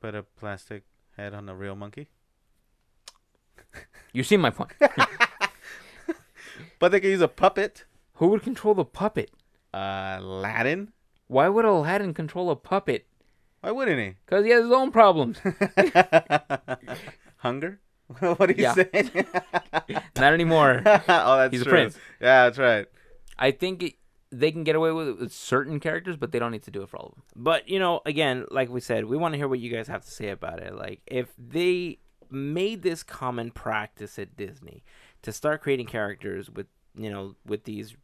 put a plastic head on a real monkey. You see my point. (laughs) But they could use a puppet. Who would control the puppet? Uh, Aladdin. Why would Aladdin control a puppet? Why wouldn't he? Because he has his own problems. (laughs) Hunger? (laughs) what are you Yeah. saying? Not anymore. oh, that's He's a prince. Yeah, that's right. I think it, they can get away with it with certain characters, but they don't need to do it for all of them. But you know, again, like we said, we want to hear what you guys have to say about it. Like if they made this common practice at Disney to start creating characters with you know with these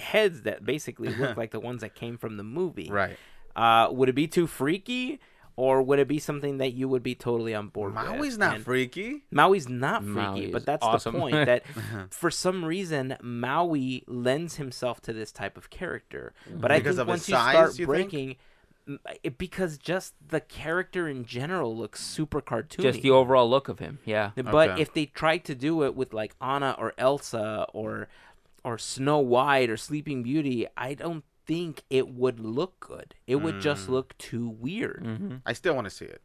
heads that basically look (laughs) like the ones that came from the movie, Right. uh, would it be too freaky, or would it be something that you would be totally on board with? Maui's not And freaky. Maui's not freaky, Maui but that's awesome. the point. That (laughs) uh-huh. for some reason Maui lends himself to this type of character. Mm-hmm. But I think of his once you start you breaking, it, because just the character in general looks super cartoony. Just the overall look of him. Yeah. But Okay. if they tried to do it with like Anna or Elsa or or Snow White or Sleeping Beauty, I don't think it would look good. It would Mm. just look too weird. hmm I still want to see it.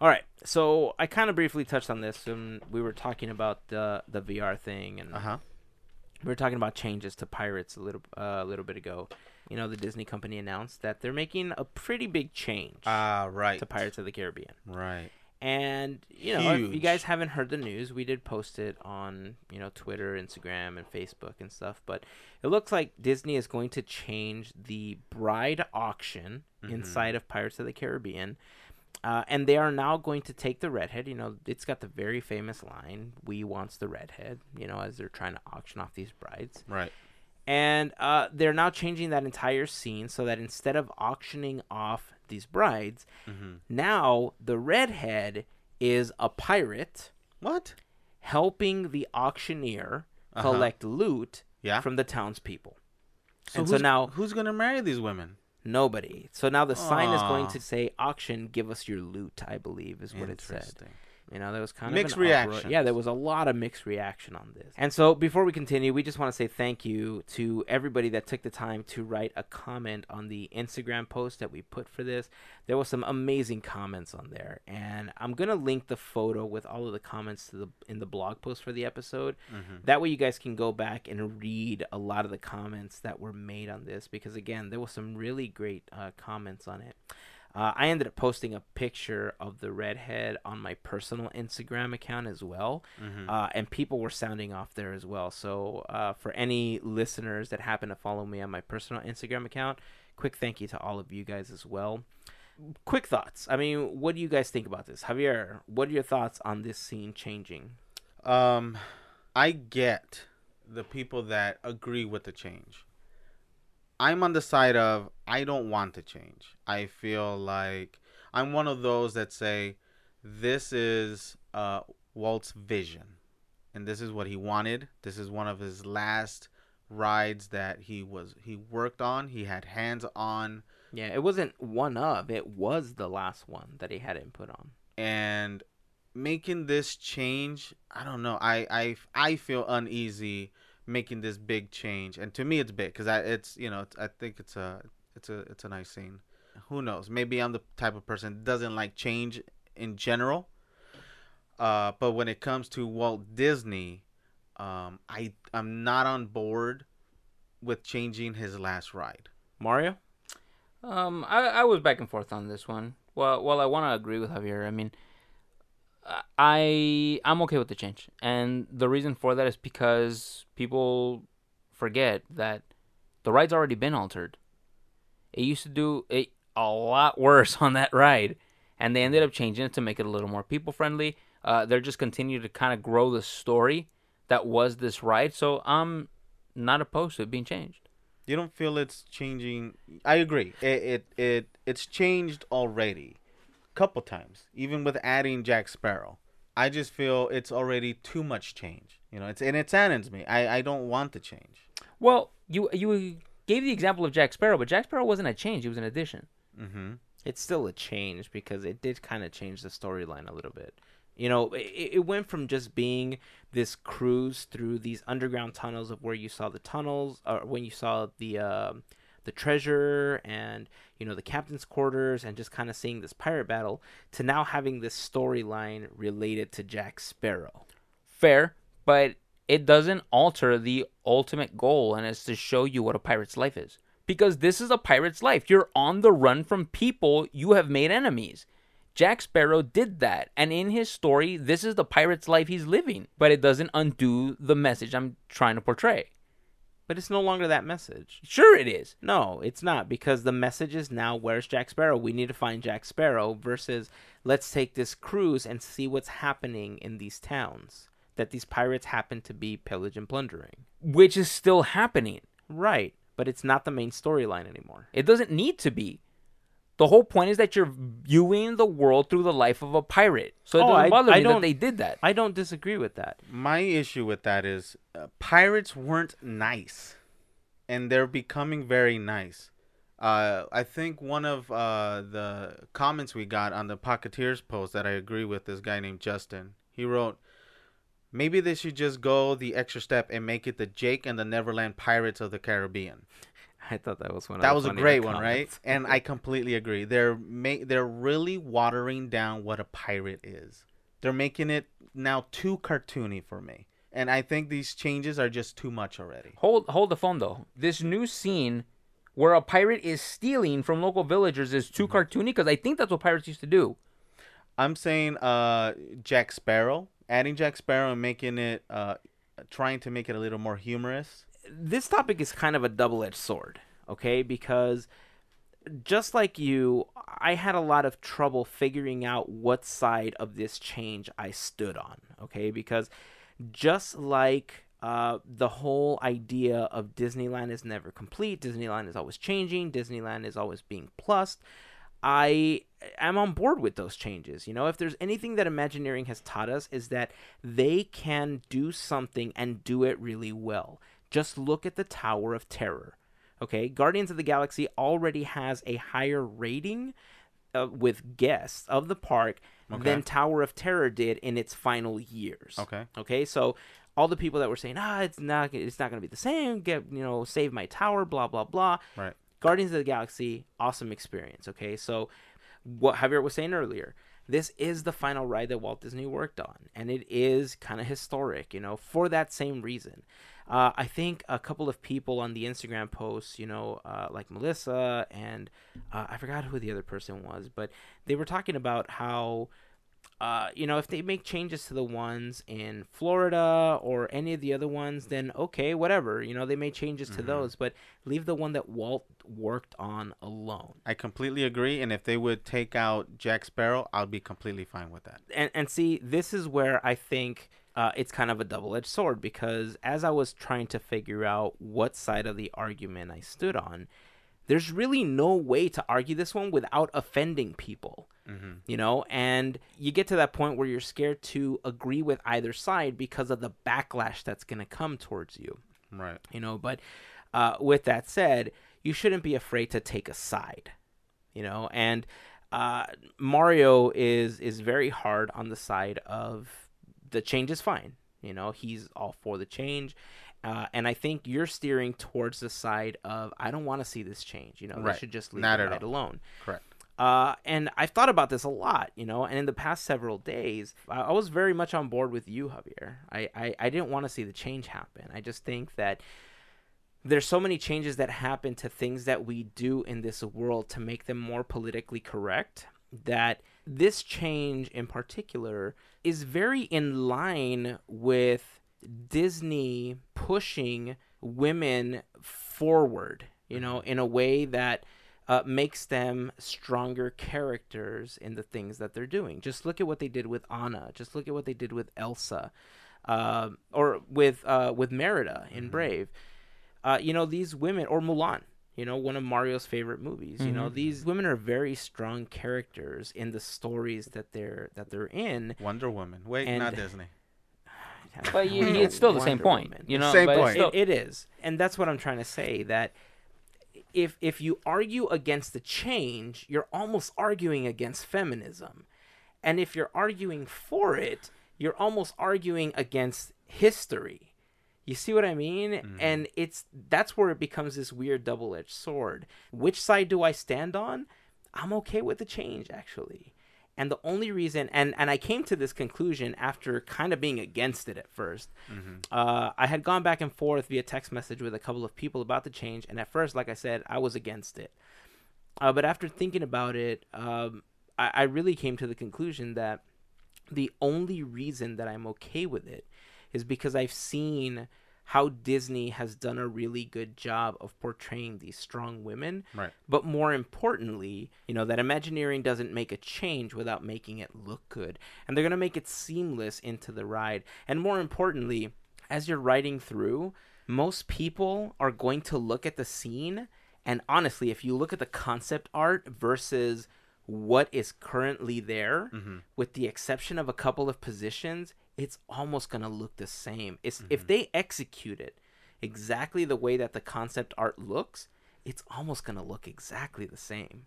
All right, so I kind of briefly touched on this when we were talking about the the VR thing, and Uh huh. we were talking about changes to Pirates a little uh, a little bit ago. You know, the Disney company announced that they're making a pretty big change Ah, right. to Pirates of the Caribbean, Right. And you know, if you guys haven't heard the news, we did post it on you know Twitter, Instagram, and Facebook and stuff. But it looks like Disney is going to change the bride auction inside of Pirates of the Caribbean. Uh, and they are now going to take the redhead. You know, it's got the very famous line, "We wants the redhead." You know, as they're trying to auction off these brides Right. and uh, they're now changing that entire scene so that instead of auctioning off these brides, Mm-hmm. now the redhead is a pirate What? helping the auctioneer Uh-huh. collect loot Yeah. from the townspeople. So and so now who's gonna marry these women? nobody. So now the sign is going to say auction, give us your loot. I believe is what it said. You know, there was kind Mixed of uproar- reactions. Yeah, there was a lot of mixed reaction on this. And so before we continue, we just want to say thank you to everybody that took the time to write a comment on the Instagram post that we put for this. There was some amazing comments on there, and I'm gonna link the photo with all of the comments to the in the blog post for the episode. Mm-hmm. That way, you guys can go back and read a lot of the comments that were made on this because again, there was some really great uh, comments on it. Uh, I ended up posting a picture of the redhead on my personal Instagram account as well, Mm-hmm. uh, and people were sounding off there as well. So, uh, for any listeners that happen to follow me on my personal Instagram account, quick thank you to all of you guys as well. Quick thoughts. I mean, what do you guys think about this, Javier? What are your thoughts on this scene changing? Um, I get the people that agree with the change. I'm on the side of I don't want to change. I feel like I'm one of those that say this is uh, Walt's vision, and this is what he wanted. This is one of his last rides that he was he worked on. He had hands on. Yeah, it wasn't one of, it was the last one that he had input on. and making this change i don't know i i, I feel uneasy making this big change and to me it's big because i it's you know it's, i think it's a it's a it's a nice scene who knows maybe i'm the type of person that doesn't like change in general uh but when it comes to walt disney um i i'm not on board with changing his last ride Mario? Um, I, I was back and forth on this one. Well, well, I want to agree with Javier. I mean, I I'm okay with the change, and the reason for that is because people forget that the ride's already been altered. It used to do it a lot (laughs) worse on that ride, and they ended up changing it to make it a little more people friendly. Uh, they're just continuing to kind of grow the story that was this ride, so I'm not opposed to it being changed. You don't feel it's changing. I agree. It it, it it's changed already, couple times. Even with adding Jack Sparrow, I just feel it's already too much change. You know, it's and it saddens me. I I don't want to change. Well, you you gave the example of Jack Sparrow, but Jack Sparrow wasn't a change; it was an addition. Mm-hmm. It's still a change because it did kind of change the storyline a little bit. You know, it, it went from just being this cruise through these underground tunnels of where you saw the tunnels, or when you saw the um the treasure and you know the captain's quarters, and just kind of seeing this pirate battle, to now having this storyline related to Jack Sparrow. Fair, but it doesn't alter the ultimate goal, and it's to show you what a pirate's life is. Because this is a pirate's life. You're on the run from people you have made enemies. Jack Sparrow did that, and in his story, this is the pirate's life he's living. But it doesn't undo the message I'm trying to portray. But it's no longer that message. Sure, it is. No, it's not because the message is now where's Jack Sparrow? We need to find Jack Sparrow versus let's take this cruise and see what's happening in these towns that these pirates happen to be pillage and plundering. Which is still happening. Right, but it's not the main storyline anymore. It doesn't need to be. The whole point is that you're viewing the world through the life of a pirate. So it Oh, doesn't I- bother I me that don't- they did that. I don't disagree with that. My issue with that is uh, pirates weren't nice, and they're becoming very nice. Uh, I think one of uh, the comments we got on the Podcateers post that I agree with this guy named Justin. He wrote, "Maybe they should just go the extra step and make it the Jake and the Neverland Pirates of the Caribbean." (laughs) I thought that was one. That the was a great one, right? And I completely agree. They're ma- they're really watering down what a pirate is. They're making it now too cartoony for me. And I think these changes are just too much already. Hold hold the phone though. This new scene where a pirate is stealing from local villagers is too cartoony because I think that's what pirates used to do. I'm saying uh Jack Sparrow, adding Jack Sparrow and making it uh trying to make it a little more humorous. This topic is kind of a double-edged sword, okay? Because just like you, I had a lot of trouble figuring out what side of this change I stood on, okay? Because just like uh, the whole idea of Disneyland is never complete, Disneyland is always changing, Disneyland is always being plussed. I am on board with those changes. You know, if there's anything that Imagineering has taught us is that they can do something and do it really well. Just look at the Tower of Terror. Okay, Guardians of the Galaxy already has a higher rating uh, with guests of the park than Tower of Terror did in its final years. Okay. Okay, so all the people that were saying, ah, it's not, it's not going to be the same. Get, you know, save my tower, blah blah blah. Right. Guardians of the Galaxy, awesome experience. Okay, so what Javier was saying earlier, this is the final ride that Walt Disney worked on, and it is kind of historic, you know, for that same reason. Uh, I think a couple of people on the Instagram posts, you know, uh, like Melissa and uh, I forgot who the other person was, but they were talking about how uh, you know, if they make changes to the ones in Florida or any of the other ones, then okay, whatever. You know, they made changes to those, but leave the one that Walt worked on alone. I completely agree and if they would take out Jack Sparrow, I'll be completely fine with that. And and see, this is where I think uh, it's kind of a double-edged sword because as I was trying to figure out what side of the argument I stood on, there's really no way to argue this one without offending people. you know and you get to that point where you're scared to agree with either side because of the backlash that's going to come towards you Right. you know but uh, with that said you shouldn't be afraid to take a side you know and uh, mario is is very hard on the side of the change is fine you know he's all for the change uh, and I think you're steering towards the side of I don't want to see this change. You know, Right. they should just leave Not it right alone. Correct. Uh, and I've thought about this a lot, you know, and in the past several days, I, I was very much on board with you, Javier. I, I, I didn't want to see the change happen. I just think that there's so many changes that happen to things that we do in this world to make them more politically correct that this change in particular is very in line with Disney pushing women forward, you know, in a way that uh, makes them stronger characters in the things that they're doing. Just look at what they did with Anna. Just look at what they did with Elsa, uh, or with uh, with Merida in Brave. Uh, you know, these women, or Mulan. You know, one of Mario's favorite movies. You know, mm-hmm. these women are very strong characters in the stories that they're that they're in. Wonder Woman. Wait, And- not Disney. (sighs) But you, it's still the same point, Woman. you know. Same but it's point. still- It, it is, and that's what I'm trying to say. That if if you argue against the change, you're almost arguing against feminism, and if you're arguing for it, you're almost arguing against history. You see what I mean? And it's that's where it becomes this weird double-edged sword. Which side do I stand on? I'm okay with the change actually. And the only reason, and, and I came to this conclusion after kind of being against it at 1st Uh, I had gone back and forth via text message with a couple of people about the change, and at first, like I said, I was against it. Uh, but after thinking about it, um, I, I really came to the conclusion that the only reason that I'm okay with it is because I've seen how Disney has done a really good job of portraying these strong women. Right. But more importantly, you know, that Imagineering doesn't make a change without making it look good. And they're going to make it seamless into the ride. And more importantly, as you're riding through, most people are going to look at the scene. And honestly, if you look at the concept art versus what is currently there, mm-hmm. with the exception of a couple of positions, it's almost going to look the same. It's, If they execute it exactly the way that the concept art looks, it's almost going to look exactly the same.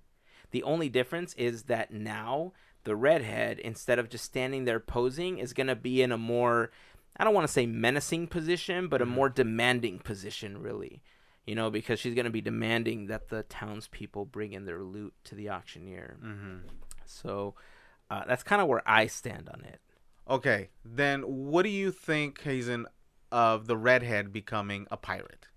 The only difference is that now the redhead, instead of just standing there posing, is going to be in a more, I don't want to say menacing position, but a more demanding position, really. You know, because she's going to be demanding that the townspeople bring in their loot to the auctioneer. Mm-hmm. So uh, that's kind of where I stand on it. Okay, then what do you think, Hazen, of the redhead becoming a pirate?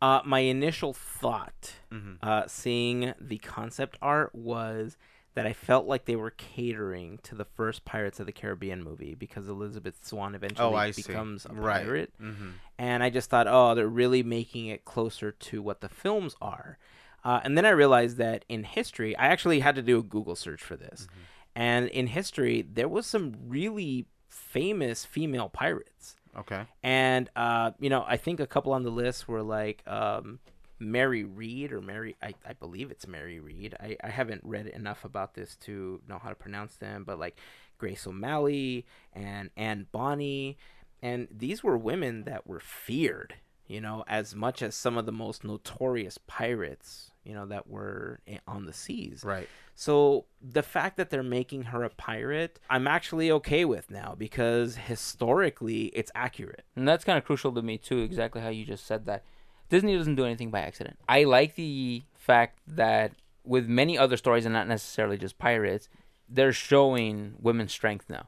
Uh, my initial thought, Mhm. uh, seeing the concept art, was that I felt like they were catering to the first Pirates of the Caribbean movie because Elizabeth Swann eventually Oh, I see. becomes a Right. pirate. Mm-hmm. And I just thought, oh, they're really making it closer to what the films are. Uh, and then I realized that in history, I actually had to do a Google search for this. And in history, there was some really famous female pirates. Okay. And uh, you know, I think a couple on the list were like um, Mary Read or Mary. I, I believe it's Mary Read. I, I haven't read enough about this to know how to pronounce them, but like Grace O'Malley and Anne Bonny, and these were women that were feared. You know, as much as some of the most notorious pirates. You know that were on the seas. Right. So the fact that they're making her a pirate, I'm actually okay with now because historically it's accurate. And that's kind of crucial to me too, exactly how you just said that. Disney doesn't do anything by accident. I like the fact that with many other stories and not necessarily just pirates, they're showing women's strength now.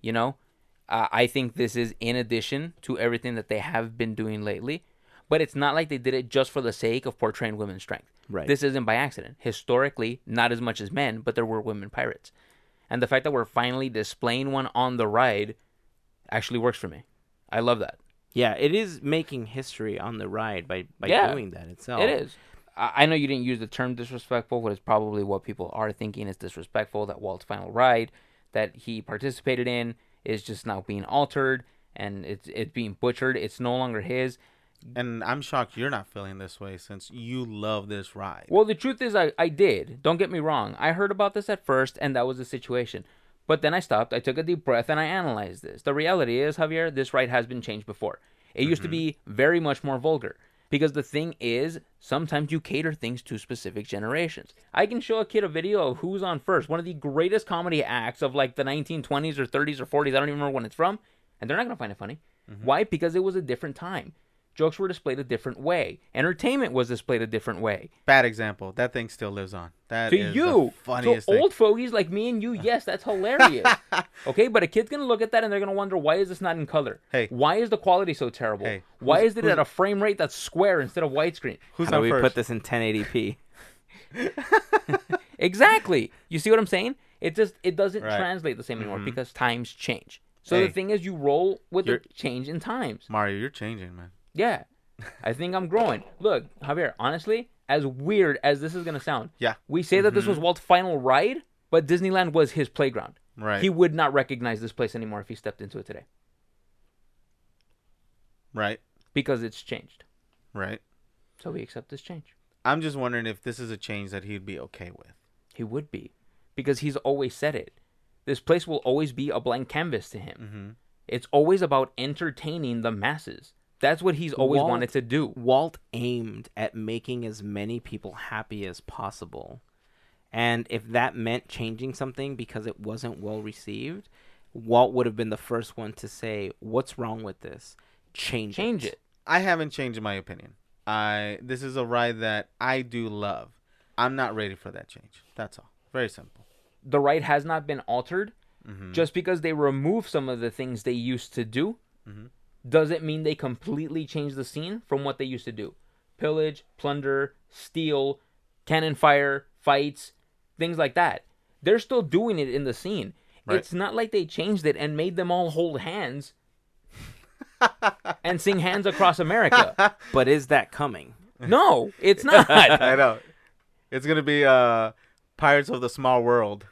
You know, uh, I think this is in addition to everything that they have been doing lately, but it's not like they did it just for the sake of portraying women's strength. Right. This isn't by accident. Historically, not as much as men, but there were women pirates. And the fact that we're finally displaying one on the ride actually works for me. I love that. Yeah, it is making history on the ride by by Yeah, doing that itself. It is. I I know you didn't use the term disrespectful, but it's probably what people are thinking is disrespectful. That Walt's final ride that he participated in is just now being altered and it's it's being butchered. It's no longer his. And I'm shocked you're not feeling this way since you love this ride. Well, the truth is, I, I did. Don't get me wrong. I heard about this at first, and that was the situation. But then I stopped. I took a deep breath and I analyzed this. The reality is, Javier, this ride has been changed before. It used to mm-hmm. be very much more vulgar. Because the thing is, sometimes you cater things to specific generations. I can show a kid a video of Who's on First, one of the greatest comedy acts of like the 1920s or 30s or 40s. I don't even remember when it's from. And they're not going to find it funny. Mm-hmm. Why? Because it was a different time. Jokes were displayed a different way. Entertainment was displayed a different way. Bad example. That thing still lives on. That To is you, the funniest to thing. old fogies like me and you, (laughs) yes, that's hilarious. okay, but a kid's gonna look at that and they're gonna wonder why is this not in color? Hey. why is the quality so terrible? Hey, why is it at a frame rate that's square instead of widescreen? Who's How do we first? put this in 1080p? (laughs) (laughs) Exactly. You see what I'm saying? It just it doesn't Right. translate the same anymore Mm-hmm. because times change. So Hey. the thing is, you roll with the change in times. Mario, you're changing, man. Yeah, I think I'm growing. Look, Javier, honestly, as weird as this is gonna sound, Yeah. we say that this was Walt's final ride, but Disneyland was his playground. Right. He would not recognize this place anymore if he stepped into it today Right. because it's changed. Right. So we accept this change. I'm just wondering if this is a change that he'd be okay with. He would be because he's always said it. This place will always be a blank canvas to him. Mm-hmm. It's always about entertaining the masses. That's what he's always Walt- wanted to do. Walt aimed at making as many people happy as possible. And if that meant changing something because it wasn't well received, Walt would have been the first one to say, "What's wrong with this? Change, Change it. I haven't changed my opinion. I this is a ride that I do love. I'm not ready for that change. That's all. Very simple. The ride has not been altered. Mm-hmm. Just because they remove some of the things they used to do Mhm. Doesn't mean they completely change the scene from what they used to do. Pillage, plunder, steal, cannon fire, fights, things like that. They're still doing it in the scene. Right. It's not like they changed it and made them all hold hands (laughs) and sing hands across America. (laughs) But is that coming? No, it's not. (laughs) I know. It's gonna be uh Pirates of the Small World.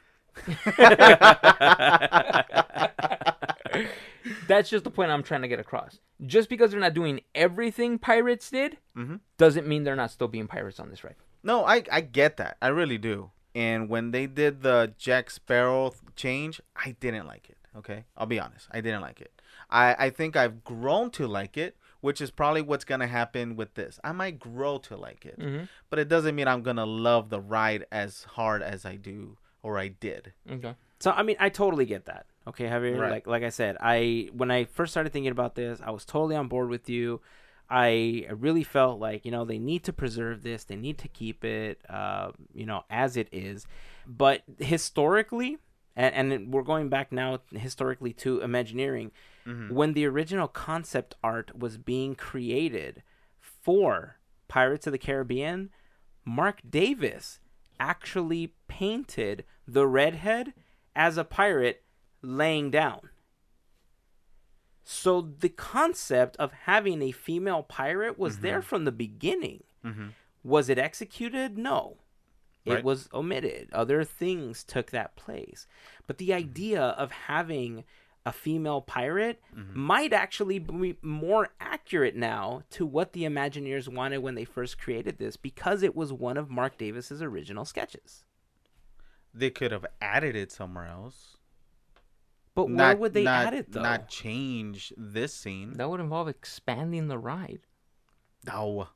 That's just the point I'm trying to get across. Just because they're not doing everything pirates did Mhm. doesn't mean they're not still being pirates on this ride. No, I I get that. I really do. And when they did the Jack Sparrow change, I didn't like it. Okay, I'll be honest. I didn't like it. I I think I've grown to like it, which is probably what's gonna happen with this. I might grow to like it, Mhm. but it doesn't mean I'm gonna love the ride as hard as I do or I did. Okay. So I mean, I totally get that. Okay, Javier. Right. Like like I said, I when I first started thinking about this, I was totally on board with you. I really felt like you know they need to preserve this, they need to keep it, uh, you know, as it is. But historically, and, and we're going back now historically to Imagineering, when the original concept art was being created for Pirates of the Caribbean, Marc Davis actually painted the redhead as a pirate laying down. So the concept of having a female pirate was there mm-hmm. from the beginning. Mm-hmm. Was it executed? No. It was omitted. Other things took that place. But the mm-hmm. idea of having a female pirate mm-hmm. might actually be more accurate now to what the Imagineers wanted when they first created this because it was one of Marc Davis's original sketches. They could have added it somewhere else. But where would they not, add it though? Not change this scene. That would involve expanding the ride. No.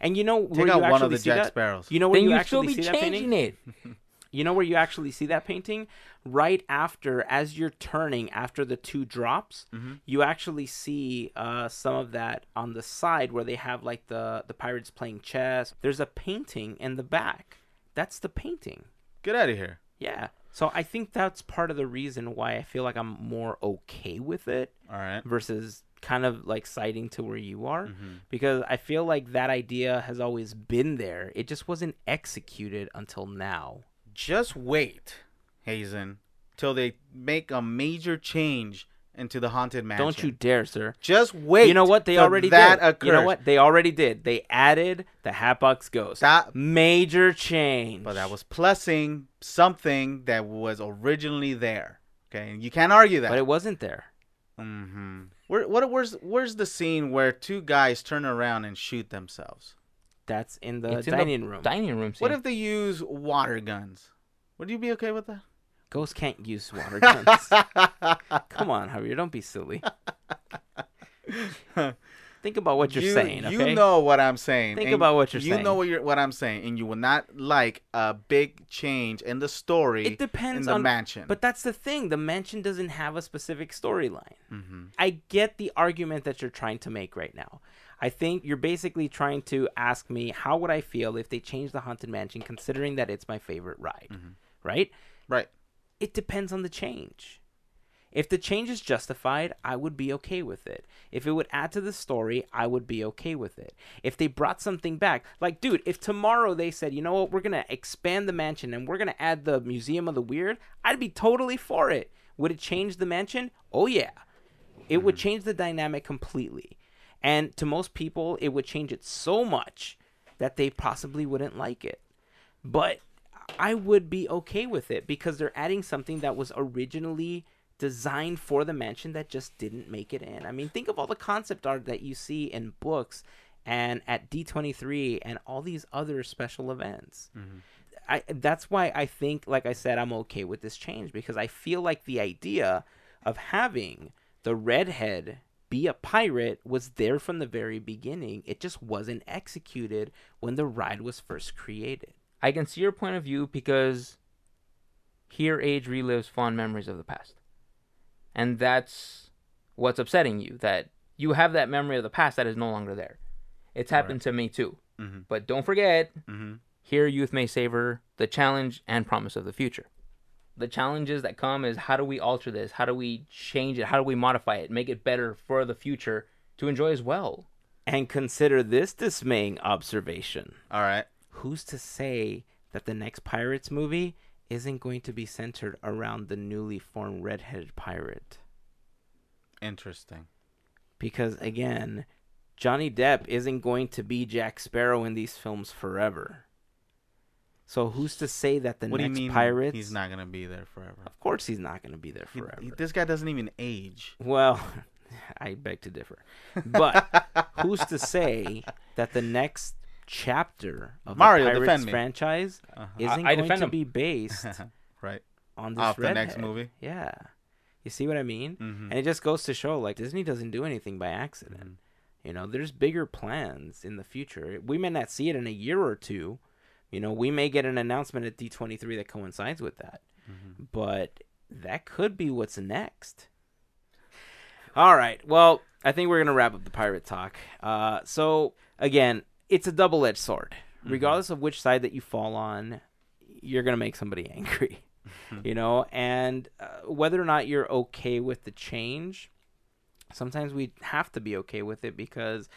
and you know where Take you out actually one of the see Jack that? Sparrows. You know where then you you'd still actually be see that painting? changing it. (laughs) You know where you actually see that painting? Right after, as you're turning after the two drops, Mm-hmm. you actually see uh, some of that on the side where they have like the the pirates playing chess. There's a painting in the back. That's the painting. Get out of here. Yeah. So I think that's part of the reason why I feel like I'm more okay with it All right. versus kind of like siding to where you are Mm-hmm. because I feel like that idea has always been there. It just wasn't executed until now. Just wait, Hazen, till they make a major change into the haunted mansion. Don't you dare, sir. Just wait. you know what? They till already that did. Occurs. You know what? They already did. They added the Hatbox Ghost. That, Major change. but that was plussing something that was originally there. Okay, you can't argue that. But it wasn't there. Mm-hmm. Where, what, where's, where's the scene where two guys turn around and shoot themselves? That's in the It's in the dining room. Dining room. What if they use water guns? Would you be okay with that? Ghosts can't use water guns. (laughs) Come on, Javier. Don't be silly. Think about what you're you, saying. Okay. You know what I'm saying. Think about what you're you saying. You know what you're what I'm saying, and you will not like a big change in the story. It depends in the on- mansion. But that's the thing. The mansion doesn't have a specific storyline. hmm I get the argument that you're trying to make right now. I think you're basically trying to ask me how would I feel if they changed the haunted mansion, considering that it's my favorite ride, Mm-hmm. right? right. It depends on the change. If the change is justified, I would be okay with it. If it would add to the story, I would be okay with it. If they brought something back, like, dude, if tomorrow they said, you know what, we're going to expand the mansion and we're going to add the Museum of the Weird, I'd be totally for it. Would it change the mansion? Oh, yeah. It would mm-hmm. change the dynamic completely. And to most people, it would change it so much that they possibly wouldn't like it. But I would be okay with it because they're adding something that was originally designed for the mansion that just didn't make it in. I mean, think of all the concept art that you see in books and at D23 and all these other special events. Mm-hmm. I that's why I think like I said I'm okay with this change because I feel like the idea of having the redhead be a pirate was there from the very beginning. It just wasn't executed when the ride was first created. I can see your point of view because here age relives fond memories of the past. And that's what's upsetting you that you have that memory of the past that is no longer there. It's happened to me too. Mhm. But don't forget, Mm-hmm. here youth may savor the challenge and promise of the future. The challenges that come is how do we alter this? How do we change it? How do we modify it? Make it better for the future to enjoy as well. And consider this dismaying observation. All right. Who's to say that the next Pirates movie isn't going to be centered around the newly formed redheaded pirate? Interesting. Because again, Johnny Depp isn't going to be Jack Sparrow in these films forever. So who's to say that the what next mean Pirates? he's not gonna be there forever? Of course, he's not going to be there He- forever. he- this guy doesn't even age. Well, (laughs) I beg to differ. But (laughs) who's to say that the next chapter of Mario, the Pirates franchise Uh-huh. isn't I going defend to him. be based (laughs) right. on this Off the next movie. Yeah. You see what I mean? Mhm. And it just goes to show like Disney doesn't do anything by accident. Mm-hmm. You know, there's bigger plans in the future. We may not see it in a year or two. You know, we may get an announcement at D23 that coincides with that. Mm-hmm. But that could be what's next. All right. Well, I think we're going to wrap up the pirate talk. Uh, so, again, it's a double edged sword. Regardless of which side that you fall on, you're going to make somebody (laughs) angry. you know, and uh, whether or not you're okay with the change, sometimes we have to be okay with it because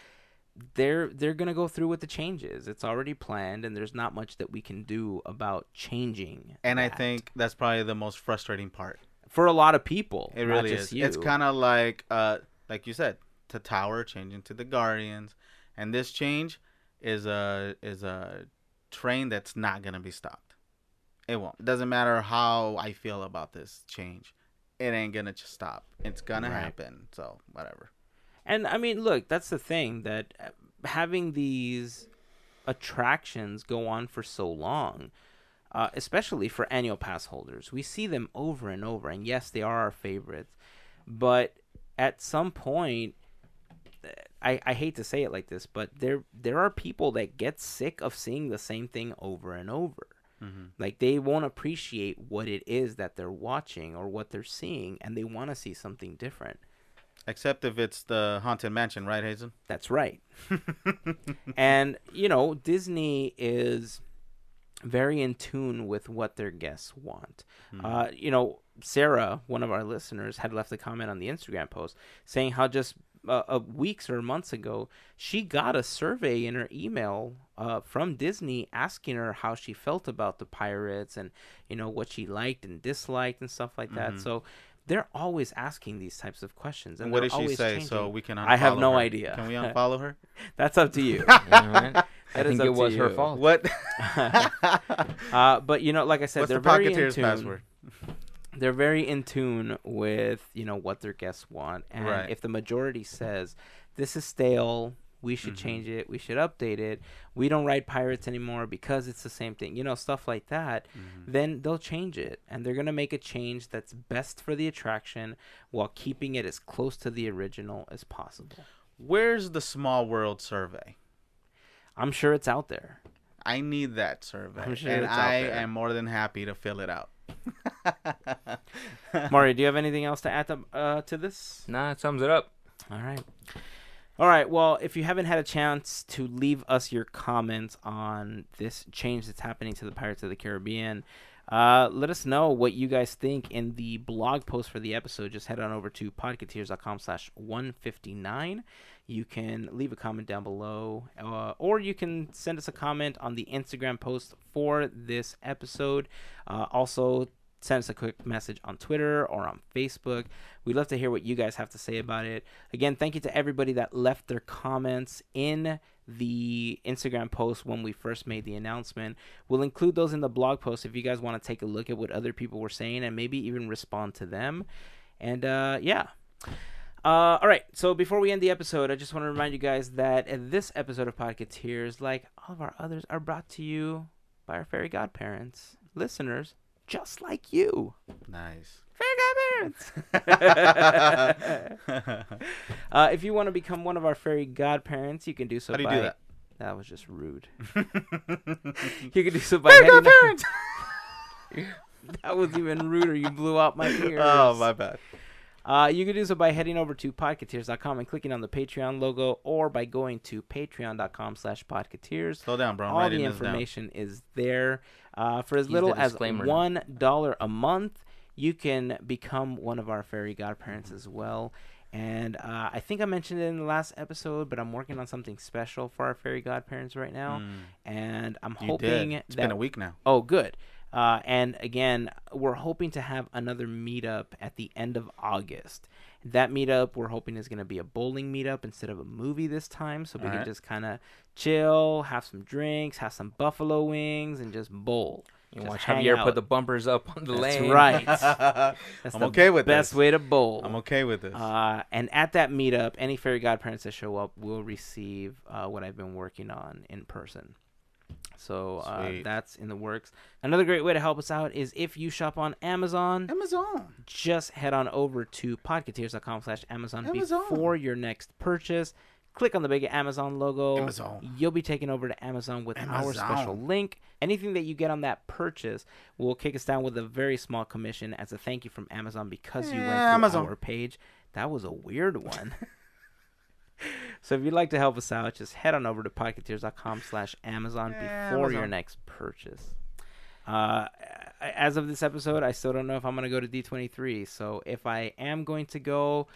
they're they're gonna go through with the changes. It's already planned, and there's not much that we can do about changing. And I think that's probably the most frustrating part. for a lot of people, It really is. You. It's kind of like, uh, like you said, the Tower changing to the Guardians, and this change is a is a train that's not gonna be stopped. It won't. It doesn't matter how I feel about this change. It ain't gonna just stop. It's gonna Right. happen. So whatever. And I mean, look, that's the thing that uh, having these attractions go on for so long, uh, especially for annual pass holders, we see them over and over. And yes, they are our favorites, but at some point, I, I hate to say it like this, but there there are people that get sick of seeing the same thing over and over. Mhm. Like they won't appreciate what it is that they're watching or what they're seeing, and they want to see something different. Except if it's the haunted mansion, right, Hazen? That's right. (laughs) and you know disney is very in tune with what their guests want uh, you know sarah one of our listeners had left a comment on the instagram post saying how just uh, uh, weeks or months ago she got a survey in her email uh, from disney asking her how she felt about the pirates and you know what she liked and disliked and stuff like that Mhm. so they're always asking these types of questions and And what did she always say? So we can. I have no her? idea. Can we (laughs) unfollow her? that's up to you (laughs) You? (laughs) I That is think up it to was her fault. What? Uh, but you know, like I said, What's they're the very in tune. password? They're very in tune with you know what their guests want, and Right. if the majority says this is stale, we should Mhm. change it, we should update it, we don't ride pirates anymore because it's the same thing, you know, stuff like that. Mhm. Then they'll change it, and they're gonna make a change that's best for the attraction while keeping it as close to the original as possible. Where's the Small World survey? I'm sure it's out there. I need that survey, sure and I am more than happy to fill it out. (laughs) Mario, do you have anything else to add to, uh, to this? Nah, it sums it up. All right. All right. Well, if you haven't had a chance to leave us your comments on this change that's happening to the Pirates of the Caribbean, uh, let us know what you guys think in the blog post for the episode. Just head on over to podcateers.com slash 159. You can leave a comment down below, uh, or you can send us a comment on the Instagram post for this episode. Uh, also, send us a quick message on Twitter or on Facebook. We'd love to hear what you guys have to say about it. Again, thank you to everybody that left their comments in the Instagram post when we first made the announcement. We'll include those in the blog post if you guys want to take a look at what other people were saying and maybe even respond to them. And uh, yeah. Uh, all right, so before we end the episode, I just want to remind you guys that this episode of Podcateers, like all of our others, are brought to you by our fairy godparents, listeners just like you. nice. Fairy (laughs) godparents. (laughs) uh, if you want to become one of our fairy godparents, you can do so How do you by. do that? That was just rude. (laughs) You can do so by heading. that was even ruder. You blew out my ears. oh, my bad. Uh, you can do so by heading over to podcateers.com and clicking on the Patreon logo, or by going to patreon.com slash podcateers. Slow down, bro. I'm All the writing this down. information is there. Uh, for as He's little the as disclaimer. one dollar a month, you can become one of our fairy godparents as well. And uh, I think I mentioned it in the last episode, but I'm working on something special for our fairy godparents right now, Mm, and I'm you hoping did. It's that been a week now. Oh, good. Uh, and again, we're hoping to have another meetup at the end of August. That meetup, we're hoping, is going to be a bowling meetup instead of a movie this time. So we can Alright. just kind of chill, have some drinks, have some buffalo wings, and just bowl. You Just watch Javier out. put the bumpers up on the That's lane. right. That's (laughs) I'm the okay with this. best this. way to bowl. I'm okay with this. Uh, and at that meetup, any fairy godparents that show up will receive uh, what I've been working on in person. So uh, that's in the works. Another great way to help us out is if you shop on Amazon, Amazon. just head on over to podcateers.com slash Amazon Amazon. before your next purchase. Click on the big Amazon logo. Amazon. You'll be taken over to Amazon with our special link. Anything that you get on that purchase will kick us down with a very small commission as a thank you from Amazon because you went Yeah, through Amazon. our page. That was a weird one. (laughs) so if you'd like to help us out, just head on over to podcateers.com slash Amazon before your next purchase. Uh, as of this episode, I still don't know if I'm going to go to D23. So if I am going to go,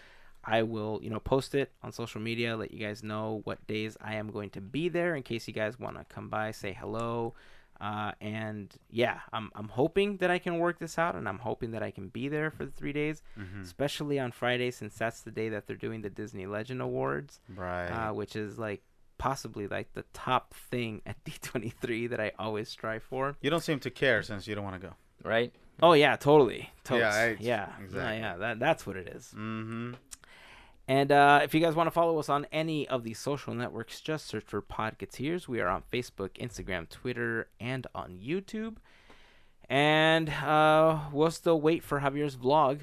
I will, you know, post it on social media, let you guys know what days I am going to be there in case you guys want to come by, say hello. Uh, and yeah, I'm I'm hoping that I can work this out, and I'm hoping that I can be there for the three days, Mhm. especially on Friday since that's the day that they're doing the Disney Legend Awards, Right. uh, which is like possibly like the top thing (laughs) at D23 that I always strive for. you don't seem to care since you don't want to go. Right? Oh yeah, totally. Totes. Yeah, I- yeah, exactly. Yeah, yeah, that that's what it is. Mm-hmm. And uh, if you guys want to follow us on any of these social networks, just search for Podcateers. We are on Facebook, Instagram, Twitter, and on YouTube. And uh, we'll still wait for Javier's vlog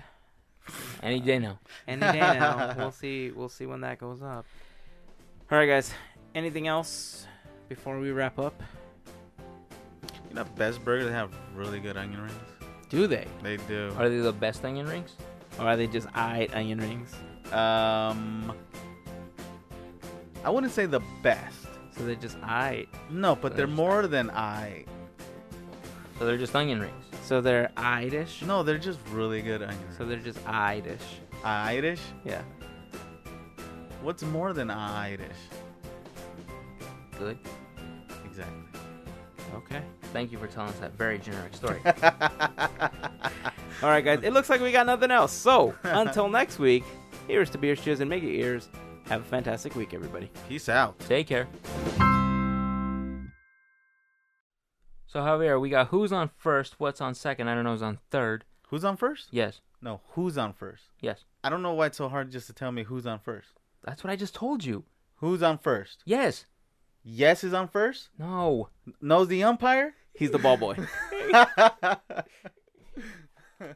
Any day now. any day now. (laughs) we'll see. We'll see when that goes up. All right, guys. Anything else before we wrap up? You know, Best Burger they have really good onion rings. Do they, They do. Are they the best onion rings? or are they just eye onion rings? Um, I wouldn't say the best. So they're just eye. No, but they're They're just- more than I. So they're just onion rings. So they're eye dish. No, they're just really good onion rings. So they're just eye dish. Irish? Yeah. What's more than Irish? Good. Exactly. Okay. Thank you for telling us that very generic story. (laughs) All right, guys. It looks like we got nothing else. So (laughs) until next week, here's to beer cheers, and mega ears. Have a fantastic week, everybody. Peace out. Take care. So Javier, we got who's on first, what's on second. I don't know who's on third. Who's on first? Yes, No, who's on first? yes. I don't know why it's so hard just to tell me who's on first. That's what I just told you. Who's on first? Yes. Yes is on first? No. Knows the umpire? He's the ball boy. (laughs) (laughs)